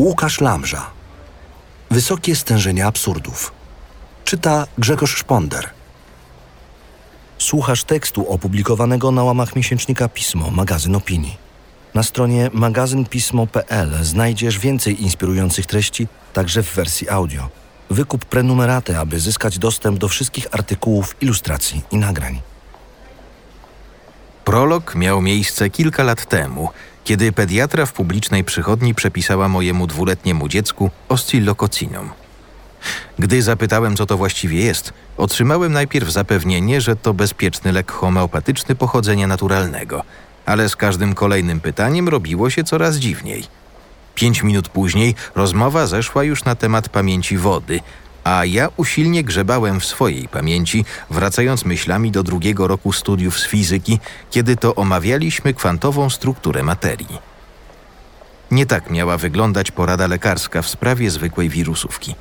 Łukasz Lamża. Wysokie stężenie absurdów. Czyta Grzegorz Szponder. Słuchasz tekstu opublikowanego na łamach miesięcznika Pismo, magazyn opinii. Na stronie magazynpismo.pl znajdziesz więcej inspirujących treści, także w wersji audio. Wykup prenumeraty, aby zyskać dostęp do wszystkich artykułów, ilustracji i nagrań. Prolog miał miejsce kilka lat temu, kiedy pediatra w publicznej przychodni przepisała mojemu dwuletniemu dziecku oscillococinum. Gdy zapytałem, co to właściwie jest, otrzymałem najpierw zapewnienie, że to bezpieczny lek homeopatyczny pochodzenia naturalnego, ale z każdym kolejnym pytaniem robiło się coraz dziwniej. Pięć minut później rozmowa zeszła już na temat pamięci wody, a ja usilnie grzebałem w swojej pamięci, wracając myślami do drugiego roku studiów z fizyki, kiedy to omawialiśmy kwantową strukturę materii. Nie tak miała wyglądać porada lekarska w sprawie zwykłej wirusówki.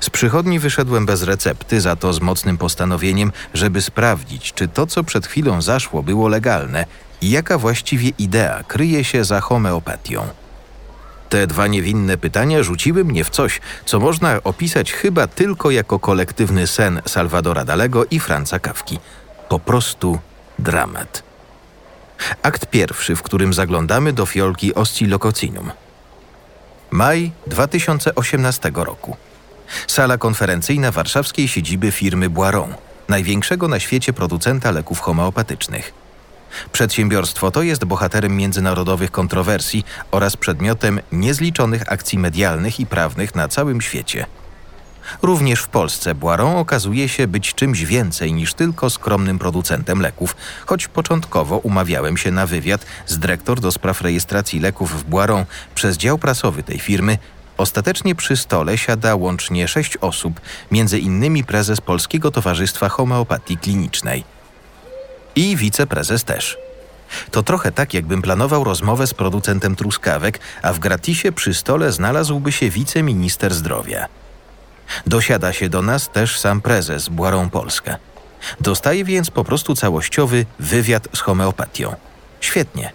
Z przychodni wyszedłem bez recepty, za to z mocnym postanowieniem, żeby sprawdzić, czy to, co przed chwilą zaszło, było legalne i jaka właściwie idea kryje się za homeopatią. Te dwa niewinne pytania rzuciły mnie w coś, co można opisać chyba tylko jako kolektywny sen Salvadora Dalego i Franza Kawki. Po prostu dramat. Akt pierwszy, w którym zaglądamy do fiolki Oscillococinum. Maj 2018 roku. Sala konferencyjna warszawskiej siedziby firmy Boiron, największego na świecie producenta leków homeopatycznych. Przedsiębiorstwo to jest bohaterem międzynarodowych kontrowersji oraz przedmiotem niezliczonych akcji medialnych i prawnych na całym świecie. Również w Polsce Boiron okazuje się być czymś więcej niż tylko skromnym producentem leków, choć początkowo umawiałem się na wywiad z dyrektor do spraw rejestracji leków w Boiron przez dział prasowy tej firmy. Ostatecznie przy stole siada łącznie sześć osób, między innymi prezes Polskiego Towarzystwa Homeopatii Klinicznej – i wiceprezes też. To trochę tak, jakbym planował rozmowę z producentem truskawek, a w gratisie przy stole znalazłby się wiceminister zdrowia. Dosiada się do nas też sam prezes Błarą Polska. Dostaje więc po prostu całościowy wywiad z homeopatią. Świetnie.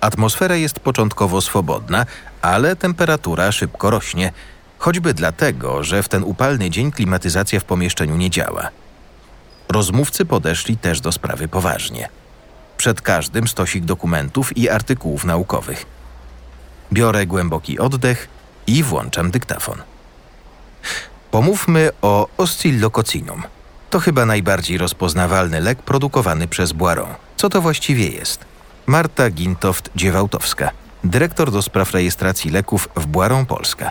Atmosfera jest początkowo swobodna, ale temperatura szybko rośnie, choćby dlatego, że w ten upalny dzień klimatyzacja w pomieszczeniu nie działa. Rozmówcy podeszli też do sprawy poważnie. Przed każdym stosik dokumentów i artykułów naukowych. Biorę głęboki oddech i włączam dyktafon. Pomówmy o oscillococinum. To chyba najbardziej rozpoznawalny lek produkowany przez Boiron. Co to właściwie jest? Marta Gintoft-Dziewałtowska, dyrektor do spraw rejestracji leków w Boiron Polska.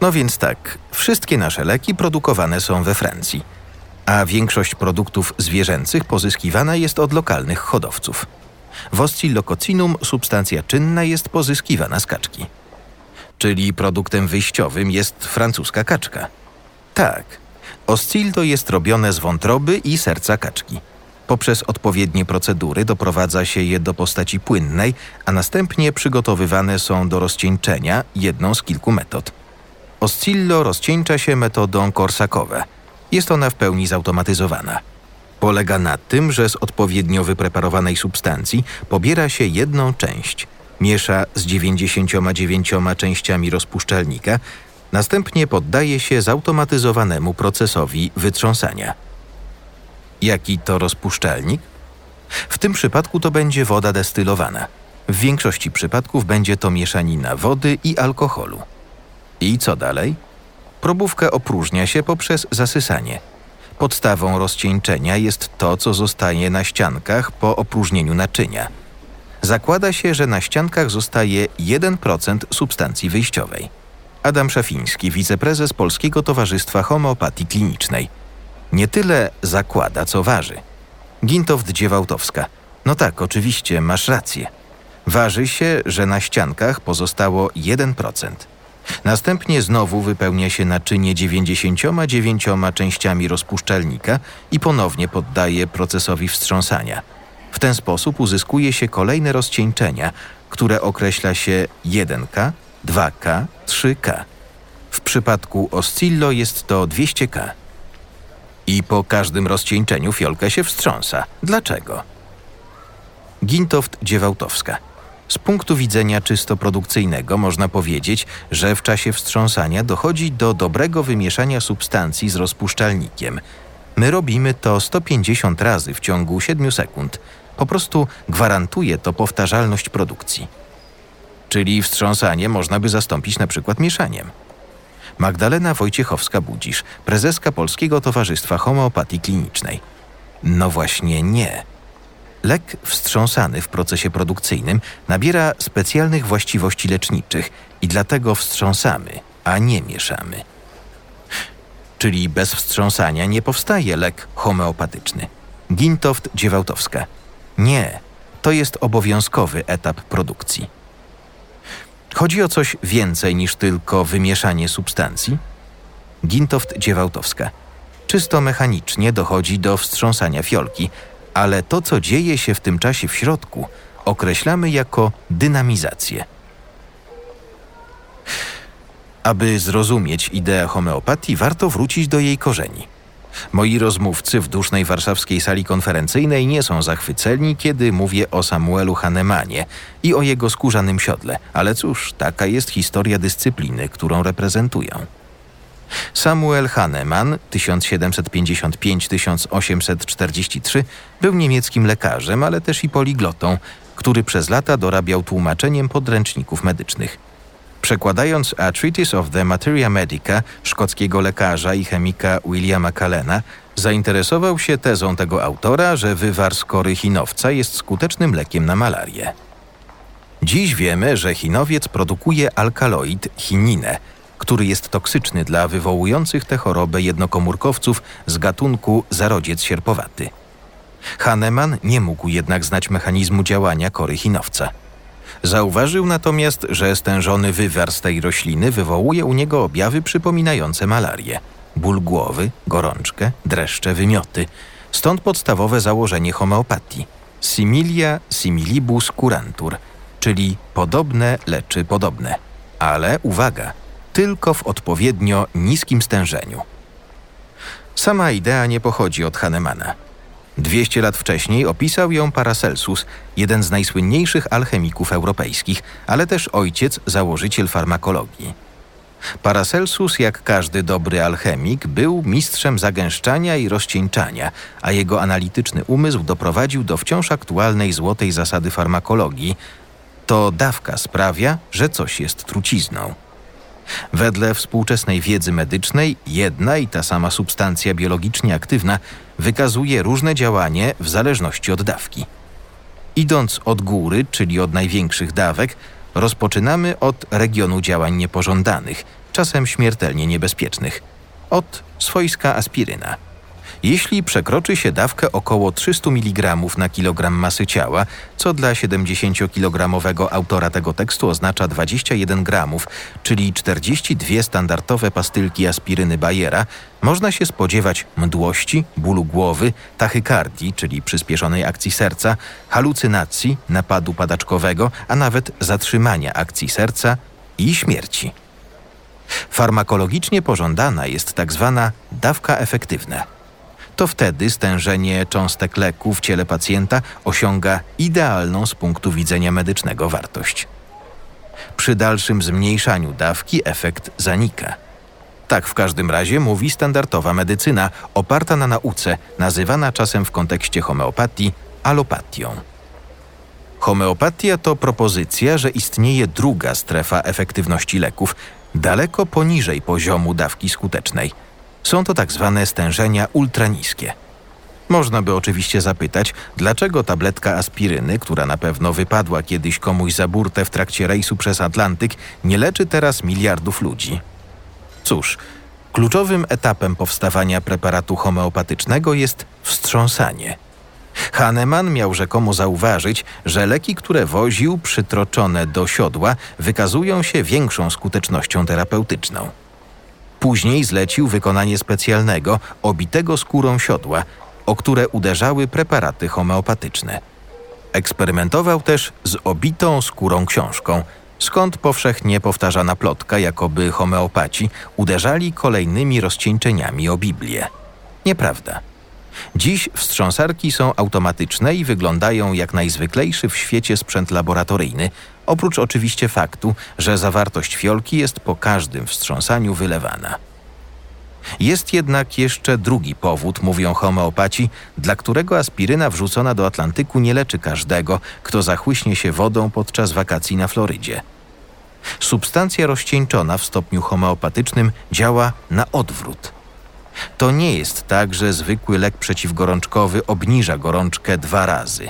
No więc tak, wszystkie nasze leki produkowane są we Francji – a większość produktów zwierzęcych pozyskiwana jest od lokalnych hodowców. W oscillococinum substancja czynna jest pozyskiwana z kaczki. Czyli produktem wyjściowym jest francuska kaczka. Tak, oscillo jest robione z wątroby i serca kaczki. Poprzez odpowiednie procedury doprowadza się je do postaci płynnej, a następnie przygotowywane są do rozcieńczenia jedną z kilku metod. Oscillo rozcieńcza się metodą korsakowe – jest ona w pełni zautomatyzowana. Polega na tym, że z odpowiednio wypreparowanej substancji pobiera się jedną część, miesza z 99 częściami rozpuszczalnika, następnie poddaje się zautomatyzowanemu procesowi wytrząsania. Jaki to rozpuszczalnik? W tym przypadku to będzie woda destylowana. W większości przypadków będzie to mieszanina wody i alkoholu. I co dalej? Probówka opróżnia się poprzez zasysanie. Podstawą rozcieńczenia jest to, co zostaje na ściankach po opróżnieniu naczynia. Zakłada się, że na ściankach zostaje 1% substancji wyjściowej. Adam Szafiński, wiceprezes Polskiego Towarzystwa Homeopatii Klinicznej. Nie tyle zakłada, co waży. Gintow Dziewałtowska. No tak, oczywiście, masz rację. Waży się, że na ściankach pozostało 1%. Następnie znowu wypełnia się naczynie 99 częściami rozpuszczalnika i ponownie poddaje procesowi wstrząsania. W ten sposób uzyskuje się kolejne rozcieńczenia, które określa się 1K, 2K, 3K. W przypadku Oscillo jest to 200K. I po każdym rozcieńczeniu fiolka się wstrząsa. Dlaczego? Gintoft Dziewałtowska. Z punktu widzenia czysto produkcyjnego można powiedzieć, że w czasie wstrząsania dochodzi do dobrego wymieszania substancji z rozpuszczalnikiem. My robimy to 150 razy w ciągu 7 sekund. Po prostu gwarantuje to powtarzalność produkcji. Czyli wstrząsanie można by zastąpić na przykład mieszaniem. Magdalena Wojciechowska-Budzisz, prezeska Polskiego Towarzystwa Homeopatii Klinicznej. No właśnie nie. Lek wstrząsany w procesie produkcyjnym nabiera specjalnych właściwości leczniczych i dlatego wstrząsamy, a nie mieszamy. Czyli bez wstrząsania nie powstaje lek homeopatyczny. Gintoft Dziewałtowska. Nie, to jest obowiązkowy etap produkcji. Chodzi o coś więcej niż tylko wymieszanie substancji? Gintoft Dziewałtowska. Czysto mechanicznie dochodzi do wstrząsania fiolki, ale to, co dzieje się w tym czasie w środku, określamy jako dynamizację. Aby zrozumieć ideę homeopatii, warto wrócić do jej korzeni. Moi rozmówcy w dusznej warszawskiej sali konferencyjnej nie są zachwyceni, kiedy mówię o Samuelu Hahnemanie i o jego skórzanym siodle, ale cóż, taka jest historia dyscypliny, którą reprezentuję. Samuel Hahnemann 1755-1843 był niemieckim lekarzem, ale też i poliglotą, który przez lata dorabiał tłumaczeniem podręczników medycznych. Przekładając A Treatise of the Materia Medica szkockiego lekarza i chemika Williama Callena, zainteresował się tezą tego autora, że wywar skory chinowca jest skutecznym lekiem na malarię. Dziś wiemy, że chinowiec produkuje alkaloid chininę, który jest toksyczny dla wywołujących tę chorobę jednokomórkowców z gatunku zarodziec sierpowaty. Hahnemann nie mógł jednak znać mechanizmu działania kory chinowca. Zauważył natomiast, że stężony wywar z tej rośliny wywołuje u niego objawy przypominające malarię. Ból głowy, gorączkę, dreszcze, wymioty. Stąd podstawowe założenie homeopatii. Similia similibus curantur, czyli podobne leczy podobne. Ale uwaga, tylko w odpowiednio niskim stężeniu. Sama idea nie pochodzi od Hahnemana. 200 lat wcześniej opisał ją Paracelsus, jeden z najsłynniejszych alchemików europejskich, ale też ojciec, założyciel farmakologii. Paracelsus, jak każdy dobry alchemik, był mistrzem zagęszczania i rozcieńczania, a jego analityczny umysł doprowadził do wciąż aktualnej złotej zasady farmakologii. To dawka sprawia, że coś jest trucizną. Wedle współczesnej wiedzy medycznej, jedna i ta sama substancja biologicznie aktywna wykazuje różne działanie w zależności od dawki. Idąc od góry, czyli od największych dawek, rozpoczynamy od regionu działań niepożądanych, czasem śmiertelnie niebezpiecznych, od swojska aspiryna. Jeśli przekroczy się dawkę około 300 mg na kilogram masy ciała, co dla 70-kilogramowego autora tego tekstu oznacza 21 gramów, czyli 42 standardowe pastylki aspiryny Bayera, można się spodziewać mdłości, bólu głowy, tachykardii, czyli przyspieszonej akcji serca, halucynacji, napadu padaczkowego, a nawet zatrzymania akcji serca i śmierci. Farmakologicznie pożądana jest tak zwana dawka efektywna – to wtedy stężenie cząstek leku w ciele pacjenta osiąga idealną z punktu widzenia medycznego wartość. Przy dalszym zmniejszaniu dawki efekt zanika. Tak w każdym razie mówi standardowa medycyna, oparta na nauce, nazywana czasem w kontekście homeopatii alopatią. Homeopatia to propozycja, że istnieje druga strefa efektywności leków, daleko poniżej poziomu dawki skutecznej – są to tak zwane stężenia ultraniskie. Można by oczywiście zapytać, dlaczego tabletka aspiryny, która na pewno wypadła kiedyś komuś za burtę w trakcie rejsu przez Atlantyk, nie leczy teraz miliardów ludzi. Cóż, kluczowym etapem powstawania preparatu homeopatycznego jest wstrząsanie. Hahnemann miał rzekomo zauważyć, że leki, które woził przytroczone do siodła, wykazują się większą skutecznością terapeutyczną. Później zlecił wykonanie specjalnego, obitego skórą siodła, o które uderzały preparaty homeopatyczne. Eksperymentował też z obitą skórą książką, skąd powszechnie powtarzana plotka, jakoby homeopaci uderzali kolejnymi rozcieńczeniami o Biblię. Nieprawda. Dziś wstrząsarki są automatyczne i wyglądają jak najzwyklejszy w świecie sprzęt laboratoryjny, oprócz oczywiście faktu, że zawartość fiolki jest po każdym wstrząsaniu wylewana. Jest jednak jeszcze drugi powód, mówią homeopaci, dla którego aspiryna wrzucona do Atlantyku nie leczy każdego, kto zachłyśnie się wodą podczas wakacji na Florydzie. Substancja rozcieńczona w stopniu homeopatycznym działa na odwrót. To nie jest tak, że zwykły lek przeciwgorączkowy obniża gorączkę dwa razy.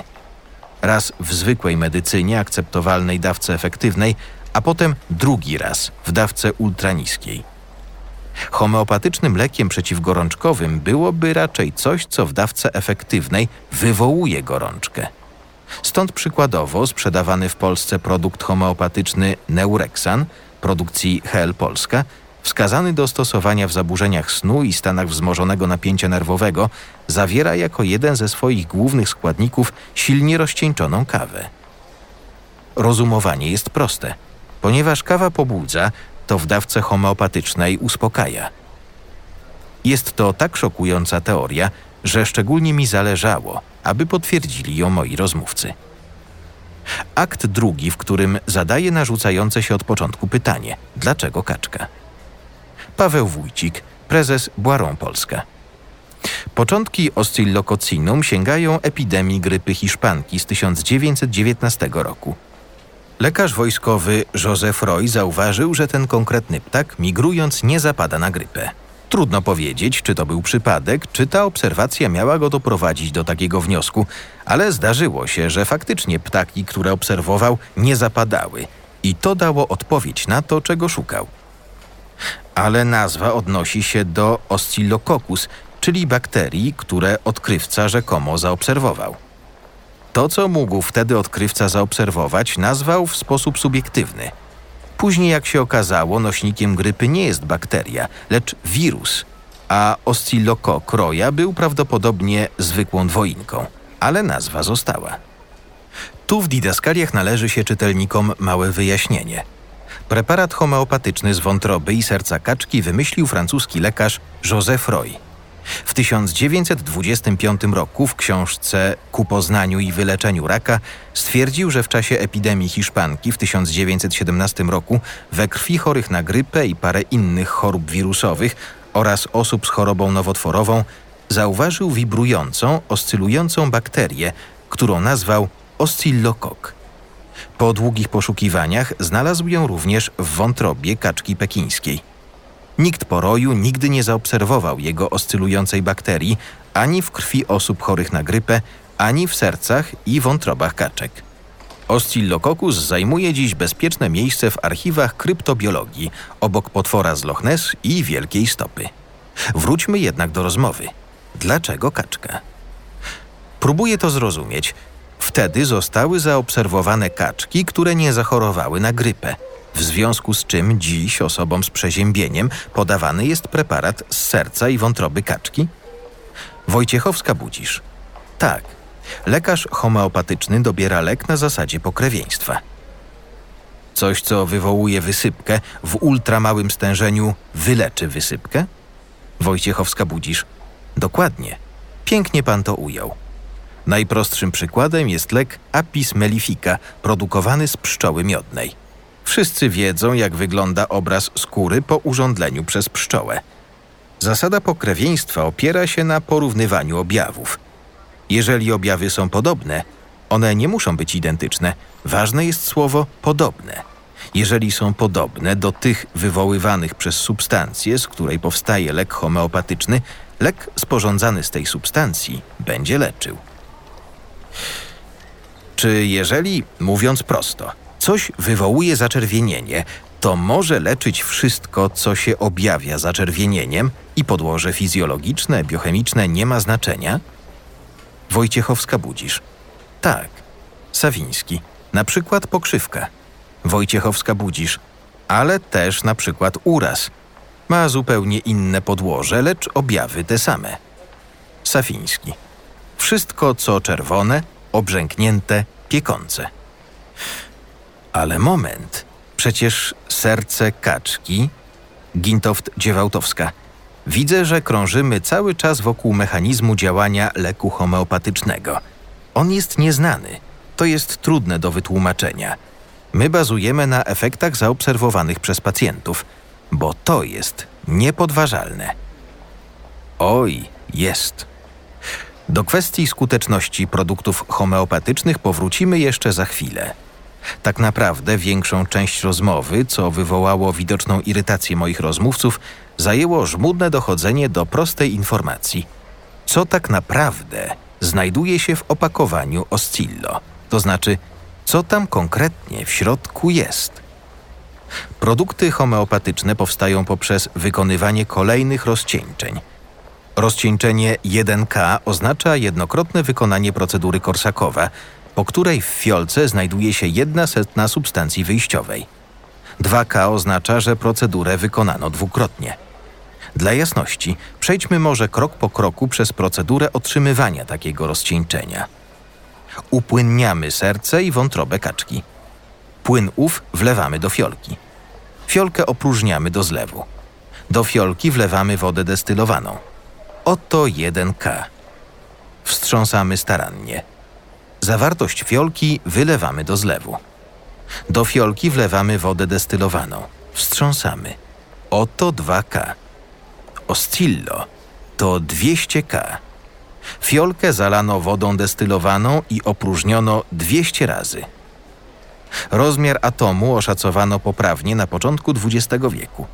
Raz w zwykłej medycynie akceptowalnej dawce efektywnej, a potem drugi raz w dawce ultraniskiej. Homeopatycznym lekiem przeciwgorączkowym byłoby raczej coś, co w dawce efektywnej wywołuje gorączkę. Stąd przykładowo sprzedawany w Polsce produkt homeopatyczny Neurexan produkcji Hel Polska, wskazany do stosowania w zaburzeniach snu i stanach wzmożonego napięcia nerwowego, zawiera jako jeden ze swoich głównych składników silnie rozcieńczoną kawę. Rozumowanie jest proste. Ponieważ kawa pobudza, to w dawce homeopatycznej uspokaja. Jest to tak szokująca teoria, że szczególnie mi zależało, aby potwierdzili ją moi rozmówcy. Akt drugi, w którym zadaje narzucające się od początku pytanie: dlaczego kaczka? Paweł Wójcik, prezes Błaron Polska. Początki oscillococinum sięgają epidemii grypy hiszpanki z 1919 roku. Lekarz wojskowy Józef Roy zauważył, że ten konkretny ptak migrując nie zapada na grypę. Trudno powiedzieć, czy to był przypadek, czy ta obserwacja miała go doprowadzić do takiego wniosku, ale zdarzyło się, że faktycznie ptaki, które obserwował, nie zapadały i to dało odpowiedź na to, czego szukał. Ale nazwa odnosi się do Oscillococcus, czyli bakterii, które odkrywca rzekomo zaobserwował. To, co mógł wtedy odkrywca zaobserwować, nazwał w sposób subiektywny. Później, jak się okazało, nośnikiem grypy nie jest bakteria, lecz wirus, a oscillokok roja był prawdopodobnie zwykłą dwoinką, ale nazwa została. Tu w didaskaliach należy się czytelnikom małe wyjaśnienie. Preparat homeopatyczny z wątroby i serca kaczki wymyślił francuski lekarz Joseph Roy – w 1925 roku w książce Ku poznaniu i wyleczeniu raka stwierdził, że w czasie epidemii hiszpanki w 1917 roku we krwi chorych na grypę i parę innych chorób wirusowych oraz osób z chorobą nowotworową zauważył wibrującą, oscylującą bakterię, którą nazwał oscillokok. Po długich poszukiwaniach znalazł ją również w wątrobie kaczki pekińskiej. Nikt po roju nigdy nie zaobserwował jego oscylującej bakterii ani w krwi osób chorych na grypę, ani w sercach i wątrobach kaczek. Oscillococcus zajmuje dziś bezpieczne miejsce w archiwach kryptobiologii obok potwora z Loch Ness i wielkiej stopy. Wróćmy jednak do rozmowy. Dlaczego kaczka? Próbuję to zrozumieć. Wtedy zostały zaobserwowane kaczki, które nie zachorowały na grypę – w związku z czym dziś osobom z przeziębieniem podawany jest preparat z serca i wątroby kaczki? Wojciechowska budzisz. Tak. Lekarz homeopatyczny dobiera lek na zasadzie pokrewieństwa. Coś, co wywołuje wysypkę w ultramałym stężeniu, wyleczy wysypkę? Wojciechowska budzisz. Dokładnie. Pięknie pan to ujął. Najprostszym przykładem jest lek Apis mellifica, produkowany z pszczoły miodnej. Wszyscy wiedzą, jak wygląda obraz skóry po urządleniu przez pszczołę. Zasada pokrewieństwa opiera się na porównywaniu objawów. Jeżeli objawy są podobne, one nie muszą być identyczne. Ważne jest słowo podobne. Jeżeli są podobne do tych wywoływanych przez substancję, z której powstaje lek homeopatyczny, lek sporządzany z tej substancji będzie leczył. Czy jeżeli, mówiąc prosto, coś wywołuje zaczerwienienie, to może leczyć wszystko, co się objawia zaczerwienieniem i podłoże fizjologiczne, biochemiczne nie ma znaczenia? Wojciechowska budzisz. Tak. Sawiński. Na przykład pokrzywka. Wojciechowska budzisz. Ale też na przykład uraz. Ma zupełnie inne podłoże, lecz objawy te same. Safiński. Wszystko, co czerwone, obrzęknięte, piekące. Ale moment, przecież serce kaczki, Gintoft Dziewałtowska, widzę, że krążymy cały czas wokół mechanizmu działania leku homeopatycznego. On jest nieznany. To jest trudne do wytłumaczenia. My bazujemy na efektach zaobserwowanych przez pacjentów, bo to jest niepodważalne. Oj, jest. Do kwestii skuteczności produktów homeopatycznych powrócimy jeszcze za chwilę. Tak naprawdę większą część rozmowy, co wywołało widoczną irytację moich rozmówców, zajęło żmudne dochodzenie do prostej informacji. Co tak naprawdę znajduje się w opakowaniu Oscillo? To znaczy, co tam konkretnie w środku jest? Produkty homeopatyczne powstają poprzez wykonywanie kolejnych rozcieńczeń. Rozcieńczenie 1K oznacza jednokrotne wykonanie procedury Korsakowa, po której w fiolce znajduje się jedna setna substancji wyjściowej. 2K oznacza, że procedurę wykonano dwukrotnie. Dla jasności, przejdźmy może krok po kroku przez procedurę otrzymywania takiego rozcieńczenia. Upłynniamy serce i wątrobę kaczki. Płyn ów wlewamy do fiolki. Fiolkę opróżniamy do zlewu. Do fiolki wlewamy wodę destylowaną. Oto 1K. Wstrząsamy starannie. Zawartość fiolki wylewamy do zlewu. Do fiolki wlewamy wodę destylowaną. Wstrząsamy. Oto 2K. Oscillo to 200K. Fiolkę zalano wodą destylowaną i opróżniono 200 razy. Rozmiar atomu oszacowano poprawnie na początku XX wieku.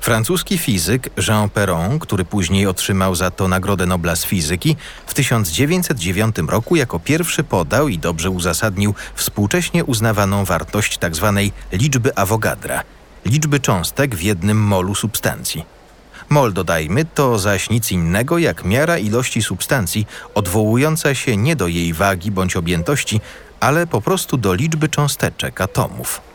Francuski fizyk Jean Perron, który później otrzymał za to Nagrodę Nobla z fizyki, w 1909 roku jako pierwszy podał i dobrze uzasadnił współcześnie uznawaną wartość tzw. Tak liczby Avogadra, liczby cząstek w jednym molu substancji. Mol, dodajmy, to zaś nic innego jak miara ilości substancji odwołująca się nie do jej wagi bądź objętości, ale po prostu do liczby cząsteczek atomów.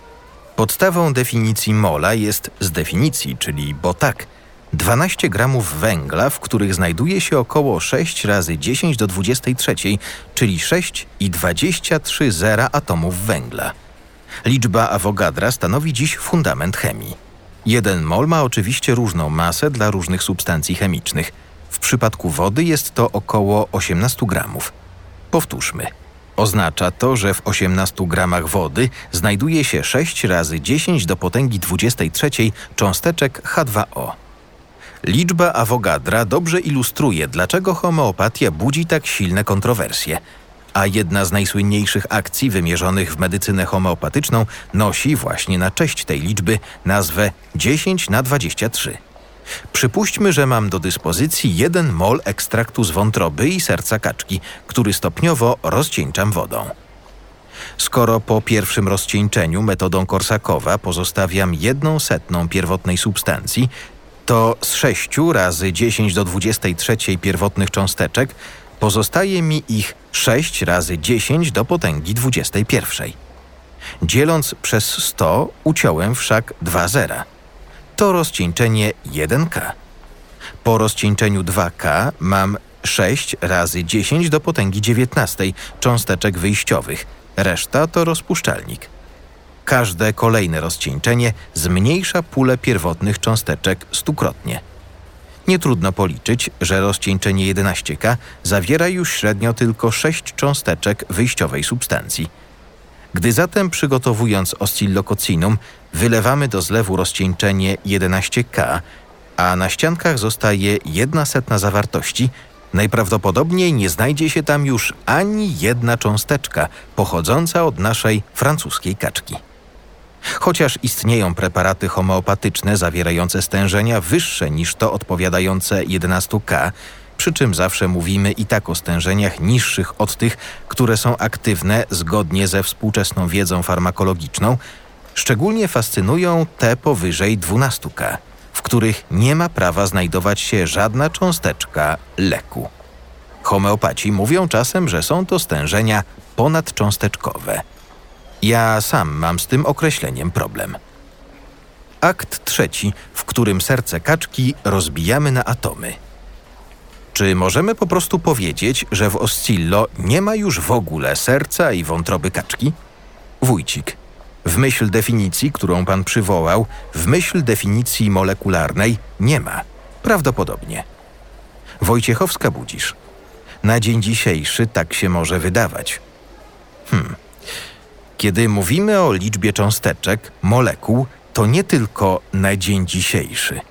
Podstawą definicji mola jest z definicji, czyli bo tak, 12 gramów węgla, w których znajduje się około 6 razy 10 do 23, czyli 6 i 23 zera atomów węgla. Liczba Avogadra stanowi dziś fundament chemii. Jeden mol ma oczywiście różną masę dla różnych substancji chemicznych. W przypadku wody jest to około 18 gramów. Powtórzmy. Oznacza to, że w 18 gramach wody znajduje się 6 razy 10 do potęgi 23 cząsteczek H2O. Liczba Avogadra dobrze ilustruje, dlaczego homeopatia budzi tak silne kontrowersje, a jedna z najsłynniejszych akcji wymierzonych w medycynę homeopatyczną nosi właśnie na cześć tej liczby nazwę 10 na 23. Przypuśćmy, że mam do dyspozycji jeden mol ekstraktu z wątroby i serca kaczki, który stopniowo rozcieńczam wodą. Skoro po pierwszym rozcieńczeniu metodą Korsakowa pozostawiam jedną setną pierwotnej substancji, to z 6 razy 10 do 23 pierwotnych cząsteczek pozostaje mi ich 6 razy 10 do potęgi 21. Dzieląc przez 100 uciąłem wszak 2 zera to rozcieńczenie 1K. Po rozcieńczeniu 2K mam 6 razy 10 do potęgi 19 cząsteczek wyjściowych, reszta to rozpuszczalnik. Każde kolejne rozcieńczenie zmniejsza pulę pierwotnych cząsteczek stukrotnie. Nie trudno policzyć, że rozcieńczenie 11K zawiera już średnio tylko 6 cząsteczek wyjściowej substancji – gdy zatem przygotowując oscillococinum wylewamy do zlewu rozcieńczenie 11K, a na ściankach zostaje jedna setna zawartości, najprawdopodobniej nie znajdzie się tam już ani jedna cząsteczka pochodząca od naszej francuskiej kaczki. Chociaż istnieją preparaty homeopatyczne zawierające stężenia wyższe niż to odpowiadające 11K, przy czym zawsze mówimy i tak o stężeniach niższych od tych, które są aktywne zgodnie ze współczesną wiedzą farmakologiczną, szczególnie fascynują te powyżej 12K, w których nie ma prawa znajdować się żadna cząsteczka leku. Homeopaci mówią czasem, że są to stężenia ponadcząsteczkowe. Ja sam mam z tym określeniem problem. Akt trzeci, w którym serce kaczki rozbijamy na atomy – czy możemy po prostu powiedzieć, że w Oscillo nie ma już w ogóle serca i wątroby kaczki? Wójcik. W myśl definicji, którą pan przywołał, w myśl definicji molekularnej nie ma. Prawdopodobnie. Wojciechowska budzisz. Na dzień dzisiejszy tak się może wydawać. Hmm. Kiedy mówimy o liczbie cząsteczek, molekuł, to nie tylko na dzień dzisiejszy.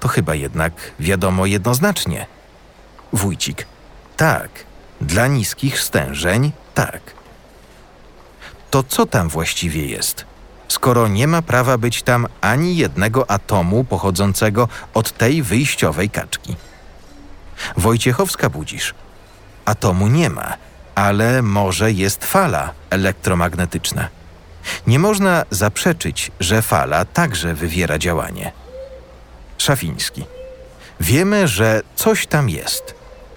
To chyba jednak wiadomo jednoznacznie. Wójcik. Tak. Dla niskich stężeń tak. To co tam właściwie jest? Skoro nie ma prawa być tam ani jednego atomu pochodzącego od tej wyjściowej kaczki. Wojciechowska budzisz. Atomu nie ma, ale może jest fala elektromagnetyczna. Nie można zaprzeczyć, że fala także wywiera działanie. Szafiński. Wiemy, że coś tam jest.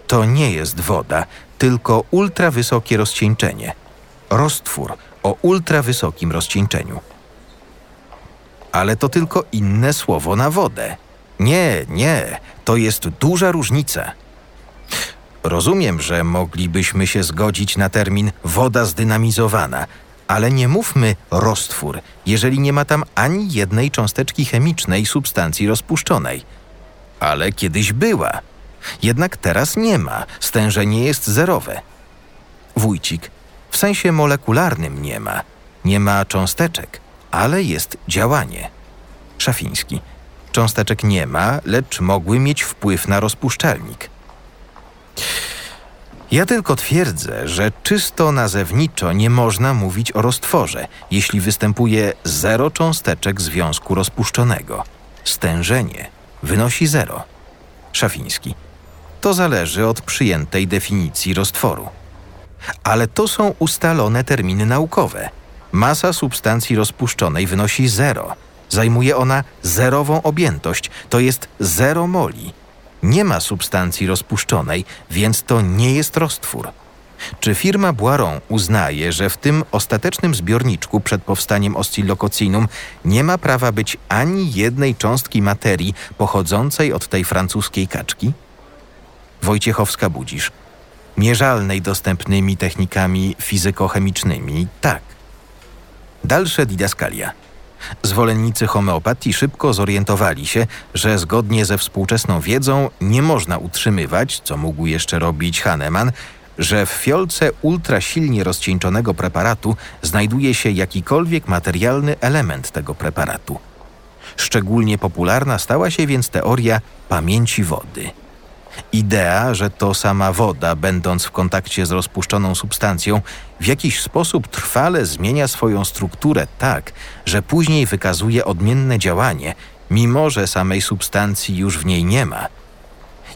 To nie jest woda, tylko ultrawysokie rozcieńczenie. Roztwór o ultrawysokim rozcieńczeniu. Ale to tylko inne słowo na wodę. Nie, nie, to jest duża różnica. Rozumiem, że moglibyśmy się zgodzić na termin woda zdynamizowana, ale nie mówmy roztwór, jeżeli nie ma tam ani jednej cząsteczki chemicznej substancji rozpuszczonej. Ale kiedyś była. Jednak teraz nie ma, stężenie jest zerowe. Wójcik, w sensie molekularnym nie ma. Nie ma cząsteczek, ale jest działanie. Szafiński, cząsteczek nie ma, lecz mogły mieć wpływ na rozpuszczalnik. Ja tylko twierdzę, że czysto nazewniczo nie można mówić o roztworze, jeśli występuje zero cząsteczek związku rozpuszczonego. Stężenie wynosi zero. Szafiński. To zależy od przyjętej definicji roztworu. Ale to są ustalone terminy naukowe. Masa substancji rozpuszczonej wynosi zero. Zajmuje ona zerową objętość, to jest zero moli. Nie ma substancji rozpuszczonej, więc to nie jest roztwór. Czy firma Boiron uznaje, że w tym ostatecznym zbiorniczku przed powstaniem oscillococinum nie ma prawa być ani jednej cząstki materii pochodzącej od tej francuskiej kaczki? Wojciechowska budzisz. Mierzalnej dostępnymi technikami fizykochemicznymi, tak. Dalsze didaskalia. Zwolennicy homeopatii szybko zorientowali się, że zgodnie ze współczesną wiedzą nie można utrzymywać, co mógł jeszcze robić Hahnemann, że w fiolce ultrasilnie rozcieńczonego preparatu znajduje się jakikolwiek materialny element tego preparatu. Szczególnie popularna stała się więc teoria pamięci wody. Idea, że to sama woda, będąc w kontakcie z rozpuszczoną substancją, w jakiś sposób trwale zmienia swoją strukturę tak, że później wykazuje odmienne działanie, mimo że samej substancji już w niej nie ma.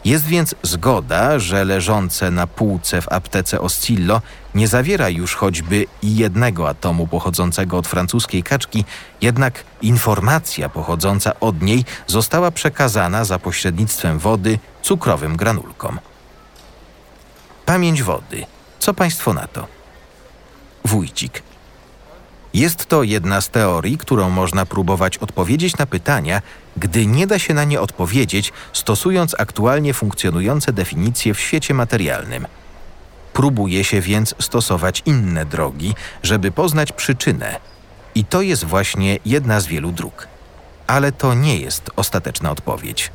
Jest więc zgoda, że leżące na półce w aptece Oscillo nie zawiera już choćby jednego atomu pochodzącego od francuskiej kaczki, jednak informacja pochodząca od niej została przekazana za pośrednictwem wody cukrowym granulkom. Pamięć wody. Co państwo na to? Wójcik. Jest to jedna z teorii, którą można próbować odpowiedzieć na pytania, gdy nie da się na nie odpowiedzieć, stosując aktualnie funkcjonujące definicje w świecie materialnym. Próbuje się więc stosować inne drogi, żeby poznać przyczynę. I to jest właśnie jedna z wielu dróg. Ale to nie jest ostateczna odpowiedź.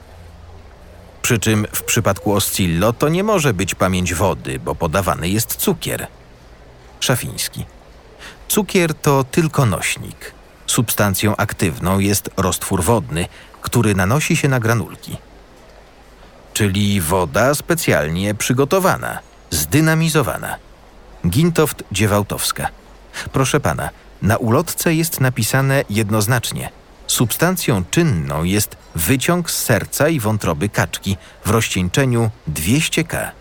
Przy czym w przypadku Oscillo to nie może być pamięć wody, bo podawany jest cukier. Szafiński. Cukier to tylko nośnik. Substancją aktywną jest roztwór wodny, który nanosi się na granulki. Czyli woda specjalnie przygotowana, zdynamizowana. Gintoft Dziewałtowska. Proszę pana, na ulotce jest napisane jednoznacznie: substancją czynną jest wyciąg z serca i wątroby kaczki w rozcieńczeniu 200K,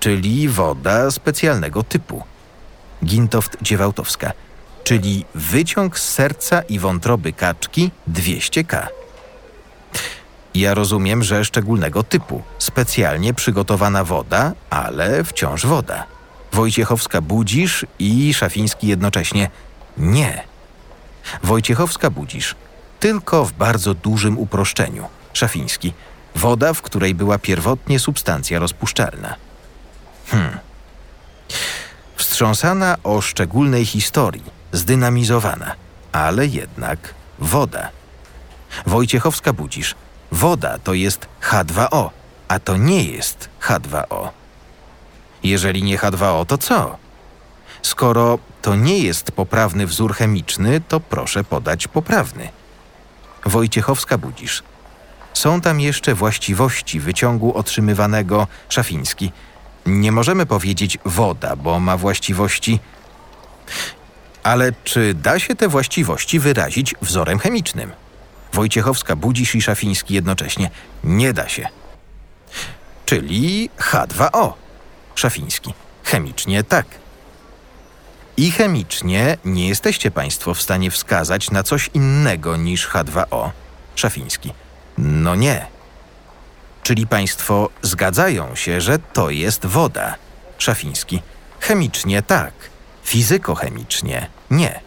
czyli woda specjalnego typu. Gintoft Dziewałtowska, czyli wyciąg z serca i wątroby kaczki 200K. Ja rozumiem, że szczególnego typu, specjalnie przygotowana woda, ale wciąż woda. Wojciechowska budzisz i Szafiński jednocześnie nie. Wojciechowska budzisz, tylko w bardzo dużym uproszczeniu. Szafiński, woda, w której była pierwotnie substancja rozpuszczalna. Hmm. Wstrząsana o szczególnej historii, zdynamizowana, ale jednak woda. Wojciechowska budzisz, Woda to jest H2O, a to nie jest H2O. Jeżeli nie H2O, to co? Skoro to nie jest poprawny wzór chemiczny, to proszę podać poprawny. Wojciechowska Budzisz. Są tam jeszcze właściwości wyciągu otrzymywanego Szafiński. Nie możemy powiedzieć woda, bo ma właściwości. Ale czy da się te właściwości wyrazić wzorem chemicznym? Wojciechowska, Budzisz i Szafiński jednocześnie. Nie da się. Czyli H2O. Szafiński. Chemicznie tak. I chemicznie nie jesteście Państwo w stanie wskazać na coś innego niż H2O. Szafiński. No nie. Czyli Państwo zgadzają się, że to jest woda. Szafiński. Chemicznie tak. Fizykochemicznie nie.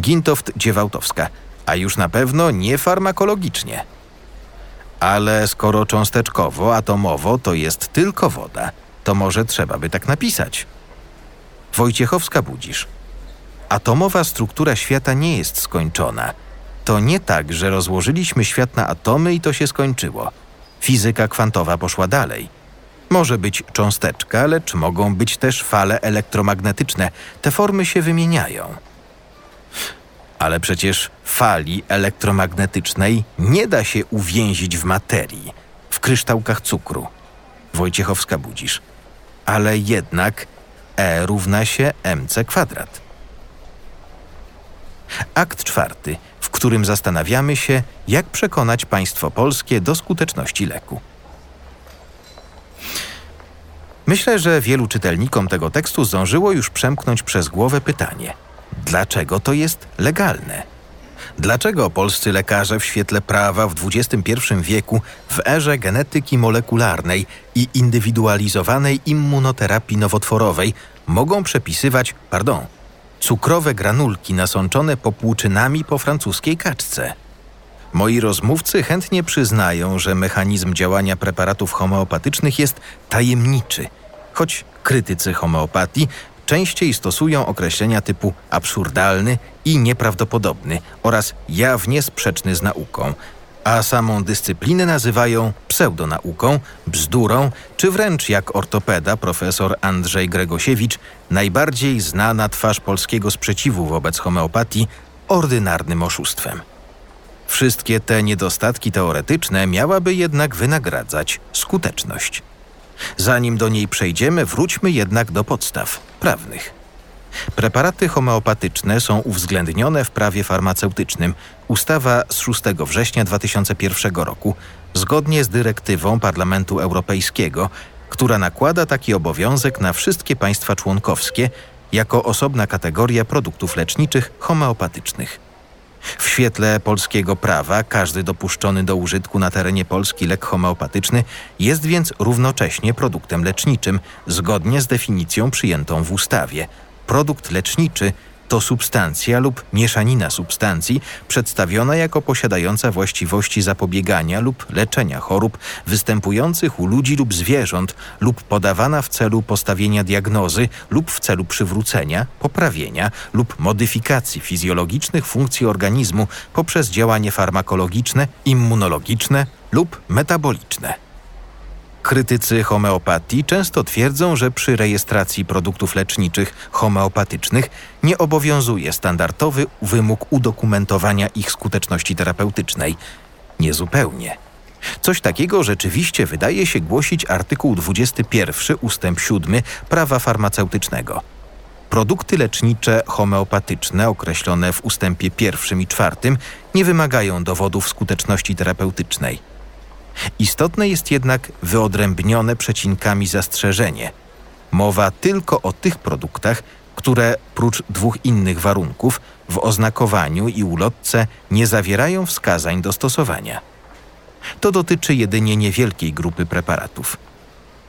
Gintoft Dziewałtowska. A już na pewno nie farmakologicznie. Ale skoro cząsteczkowo, atomowo to jest tylko woda, to może trzeba by tak napisać. Wojciechowska Budzisz. Atomowa struktura świata nie jest skończona. To nie tak, że rozłożyliśmy świat na atomy i to się skończyło. Fizyka kwantowa poszła dalej. Może być cząsteczka, lecz mogą być też fale elektromagnetyczne. Te formy się wymieniają. Ale przecież fali elektromagnetycznej nie da się uwięzić w materii, w kryształkach cukru. Wojciechowska Budzisz. Ale jednak E równa się mc kwadrat. Akt czwarty, w którym zastanawiamy się, jak przekonać państwo polskie do skuteczności leku. Myślę, że wielu czytelnikom tego tekstu zdążyło już przemknąć przez głowę pytanie: dlaczego to jest legalne? Dlaczego polscy lekarze w świetle prawa w XXI wieku, w erze genetyki molekularnej i indywidualizowanej immunoterapii nowotworowej, mogą przepisywać, pardon, cukrowe granulki nasączone popłuczynami po francuskiej kaczce? Moi rozmówcy chętnie przyznają, że mechanizm działania preparatów homeopatycznych jest tajemniczy, choć krytycy homeopatii częściej stosują określenia typu absurdalny i nieprawdopodobny oraz jawnie sprzeczny z nauką, a samą dyscyplinę nazywają pseudonauką, bzdurą, czy wręcz jak ortopeda profesor Andrzej Gregosiewicz, najbardziej znana twarz polskiego sprzeciwu wobec homeopatii, ordynarnym oszustwem. Wszystkie te niedostatki teoretyczne miałaby jednak wynagradzać skuteczność. Zanim do niej przejdziemy, wróćmy jednak do podstaw prawnych. Preparaty homeopatyczne są uwzględnione w prawie farmaceutycznym. Ustawa z 6 września 2001 roku, zgodnie z dyrektywą Parlamentu Europejskiego, która nakłada taki obowiązek na wszystkie państwa członkowskie jako osobna kategoria produktów leczniczych homeopatycznych. W świetle polskiego prawa każdy dopuszczony do użytku na terenie Polski lek homeopatyczny jest więc równocześnie produktem leczniczym, zgodnie z definicją przyjętą w ustawie. Produkt leczniczy to substancja lub mieszanina substancji przedstawiona jako posiadająca właściwości zapobiegania lub leczenia chorób występujących u ludzi lub zwierząt lub podawana w celu postawienia diagnozy lub w celu przywrócenia, poprawienia lub modyfikacji fizjologicznych funkcji organizmu poprzez działanie farmakologiczne, immunologiczne lub metaboliczne. Krytycy homeopatii często twierdzą, że przy rejestracji produktów leczniczych homeopatycznych nie obowiązuje standardowy wymóg udokumentowania ich skuteczności terapeutycznej. Niezupełnie. Coś takiego rzeczywiście wydaje się głosić artykuł 21 ustęp 7 prawa farmaceutycznego. Produkty lecznicze homeopatyczne określone w ustępie 1 i 4 nie wymagają dowodów skuteczności terapeutycznej. Istotne jest jednak wyodrębnione przecinkami zastrzeżenie. Mowa tylko o tych produktach, które prócz dwóch innych warunków w oznakowaniu i ulotce nie zawierają wskazań do stosowania. To dotyczy jedynie niewielkiej grupy preparatów.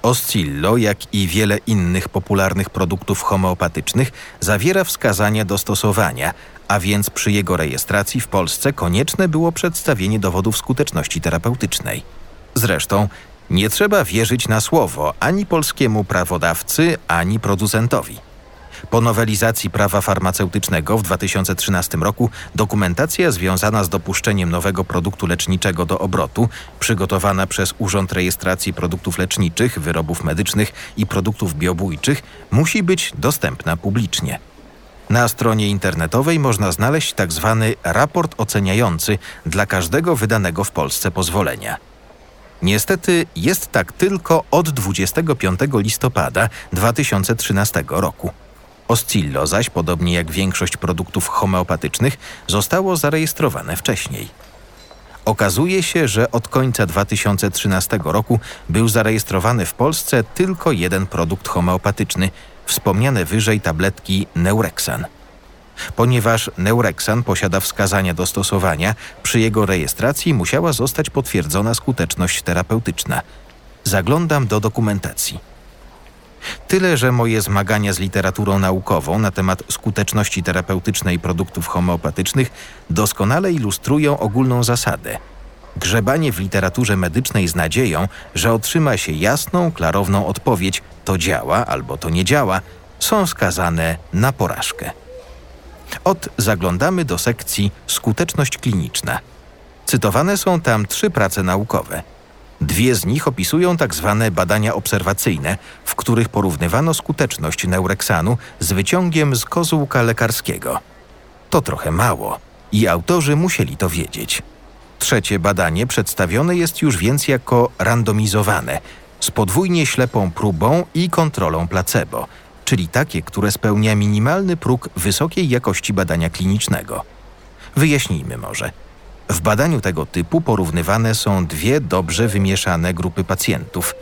Oscillo, jak i wiele innych popularnych produktów homeopatycznych, zawiera wskazania do stosowania, a więc przy jego rejestracji w Polsce konieczne było przedstawienie dowodów skuteczności terapeutycznej. Zresztą nie trzeba wierzyć na słowo ani polskiemu prawodawcy, ani producentowi. Po nowelizacji prawa farmaceutycznego w 2013 roku dokumentacja związana z dopuszczeniem nowego produktu leczniczego do obrotu, przygotowana przez Urząd Rejestracji Produktów Leczniczych, Wyrobów Medycznych i Produktów Biobójczych, musi być dostępna publicznie. Na stronie internetowej można znaleźć tzw. Tak raport oceniający dla każdego wydanego w Polsce pozwolenia. Niestety jest tak tylko od 25 listopada 2013 roku. Oscillo zaś, podobnie jak większość produktów homeopatycznych, zostało zarejestrowane wcześniej. Okazuje się, że od końca 2013 roku był zarejestrowany w Polsce tylko jeden produkt homeopatyczny, wspomniane wyżej tabletki Neurexan. Ponieważ Neurexan posiada wskazania do stosowania, przy jego rejestracji musiała zostać potwierdzona skuteczność terapeutyczna. Zaglądam do dokumentacji. Tyle, że moje zmagania z literaturą naukową na temat skuteczności terapeutycznej produktów homeopatycznych doskonale ilustrują ogólną zasadę. Grzebanie w literaturze medycznej z nadzieją, że otrzyma się jasną, klarowną odpowiedź to działa albo to nie działa, są skazane na porażkę. Od zaglądamy do sekcji skuteczność kliniczna. Cytowane są tam trzy prace naukowe. Dwie z nich opisują tak zwane badania obserwacyjne, w których porównywano skuteczność neureksanu z wyciągiem z kozłka lekarskiego. To trochę mało i autorzy musieli to wiedzieć. Trzecie badanie przedstawione jest już więc jako randomizowane, z podwójnie ślepą próbą i kontrolą placebo – czyli takie, które spełnia minimalny próg wysokiej jakości badania klinicznego. Wyjaśnijmy może. W badaniu tego typu porównywane są dwie dobrze wymieszane grupy pacjentów.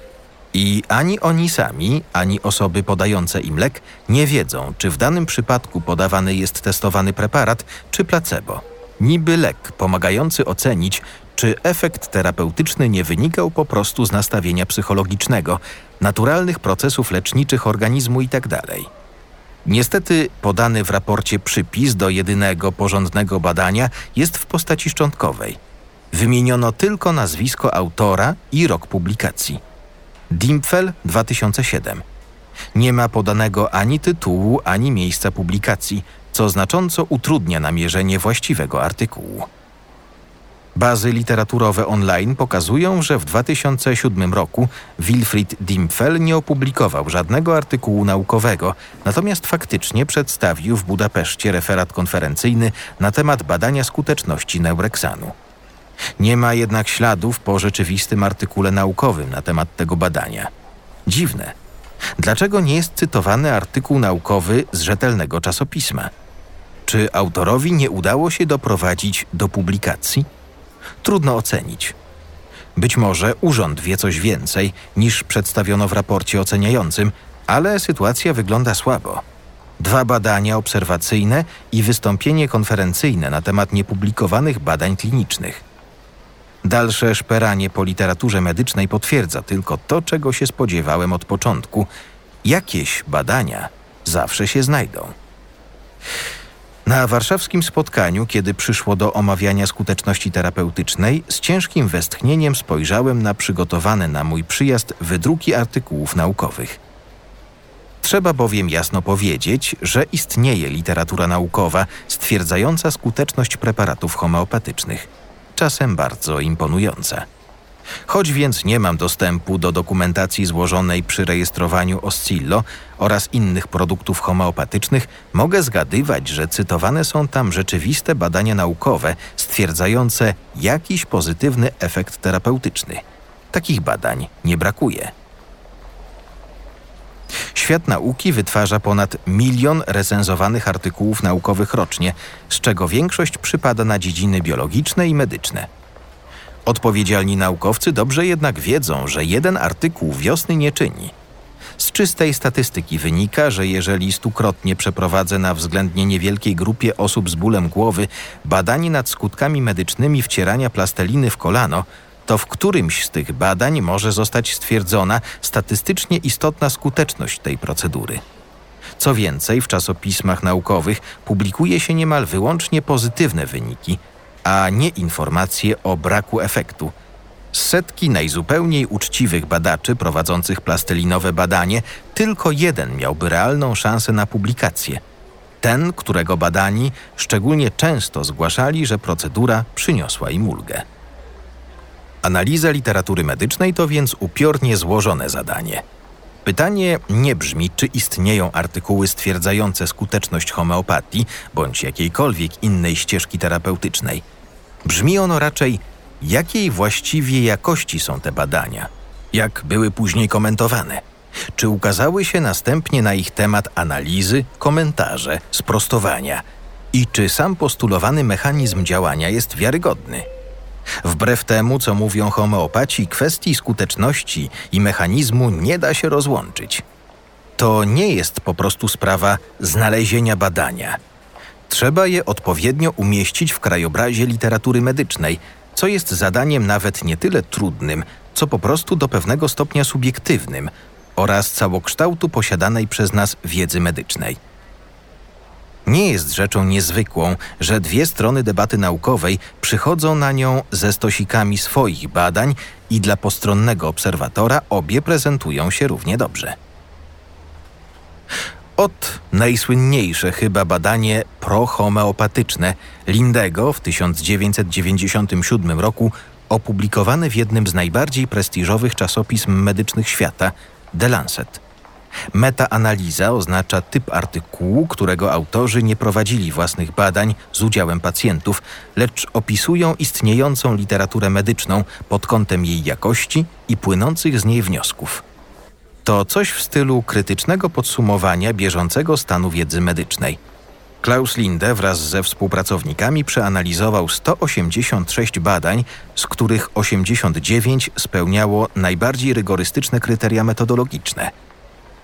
I ani oni sami, ani osoby podające im lek nie wiedzą, czy w danym przypadku podawany jest testowany preparat, czy placebo. Niby lek pomagający ocenić, czy efekt terapeutyczny nie wynikał po prostu z nastawienia psychologicznego, naturalnych procesów leczniczych organizmu itd. Tak Niestety podany w raporcie przypis do jedynego porządnego badania jest w postaci szczątkowej. Wymieniono tylko nazwisko autora i rok publikacji. Dimpfel 2007. Nie ma podanego ani tytułu, ani miejsca publikacji, co znacząco utrudnia namierzenie właściwego artykułu. Bazy literaturowe online pokazują, że w 2007 roku Wilfried Dimpfel nie opublikował żadnego artykułu naukowego, natomiast faktycznie przedstawił w Budapeszcie referat konferencyjny na temat badania skuteczności Neureksanu. Nie ma jednak śladów po rzeczywistym artykule naukowym na temat tego badania. Dziwne. Dlaczego nie jest cytowany artykuł naukowy z rzetelnego czasopisma? Czy autorowi nie udało się doprowadzić do publikacji? trudno ocenić. Być może urząd wie coś więcej niż przedstawiono w raporcie oceniającym, ale sytuacja wygląda słabo. Dwa badania obserwacyjne i wystąpienie konferencyjne na temat niepublikowanych badań klinicznych. Dalsze szperanie po literaturze medycznej potwierdza tylko to, czego się spodziewałem od początku. Jakieś badania zawsze się znajdą. Na warszawskim spotkaniu, kiedy przyszło do omawiania skuteczności terapeutycznej, z ciężkim westchnieniem spojrzałem na przygotowane na mój przyjazd wydruki artykułów naukowych. Trzeba bowiem jasno powiedzieć, że istnieje literatura naukowa stwierdzająca skuteczność preparatów homeopatycznych, czasem bardzo imponująca. Choć więc nie mam dostępu do dokumentacji złożonej przy rejestrowaniu Oscillo oraz innych produktów homeopatycznych, mogę zgadywać, że cytowane są tam rzeczywiste badania naukowe stwierdzające jakiś pozytywny efekt terapeutyczny. Takich badań nie brakuje. Świat nauki wytwarza ponad milion recenzowanych artykułów naukowych rocznie, z czego większość przypada na dziedziny biologiczne i medyczne. Odpowiedzialni naukowcy dobrze jednak wiedzą, że jeden artykuł wiosny nie czyni. Z czystej statystyki wynika, że jeżeli stukrotnie przeprowadzę na względnie niewielkiej grupie osób z bólem głowy badanie nad skutkami medycznymi wcierania plasteliny w kolano, to w którymś z tych badań może zostać stwierdzona statystycznie istotna skuteczność tej procedury. Co więcej, w czasopismach naukowych publikuje się niemal wyłącznie pozytywne wyniki – a nie informacje o braku efektu. Setki najzupełniej uczciwych badaczy prowadzących plastelinowe badanie, tylko jeden miałby realną szansę na publikację. Ten, którego badani szczególnie często zgłaszali, że procedura przyniosła im ulgę. Analiza literatury medycznej to więc upiornie złożone zadanie. Pytanie nie brzmi, czy istnieją artykuły stwierdzające skuteczność homeopatii bądź jakiejkolwiek innej ścieżki terapeutycznej. Brzmi ono raczej, jakiej właściwie jakości są te badania, jak były później komentowane, czy ukazały się następnie na ich temat analizy, komentarze, sprostowania i czy sam postulowany mechanizm działania jest wiarygodny. Wbrew temu, co mówią homeopaci, kwestii skuteczności i mechanizmu nie da się rozłączyć. To nie jest po prostu sprawa znalezienia badania. Trzeba je odpowiednio umieścić w krajobrazie literatury medycznej, co jest zadaniem nawet nie tyle trudnym, co po prostu do pewnego stopnia subiektywnym oraz całokształtu posiadanej przez nas wiedzy medycznej. Nie jest rzeczą niezwykłą, że dwie strony debaty naukowej przychodzą na nią ze stosikami swoich badań i dla postronnego obserwatora obie prezentują się równie dobrze. Od najsłynniejsze chyba badanie prohomeopatyczne Lindego w 1997 roku opublikowane w jednym z najbardziej prestiżowych czasopism medycznych świata, The Lancet. Metaanaliza oznacza typ artykułu, którego autorzy nie prowadzili własnych badań z udziałem pacjentów, lecz opisują istniejącą literaturę medyczną pod kątem jej jakości i płynących z niej wniosków. To coś w stylu krytycznego podsumowania bieżącego stanu wiedzy medycznej. Klaus Linde wraz ze współpracownikami przeanalizował 186 badań, z których 89 spełniało najbardziej rygorystyczne kryteria metodologiczne –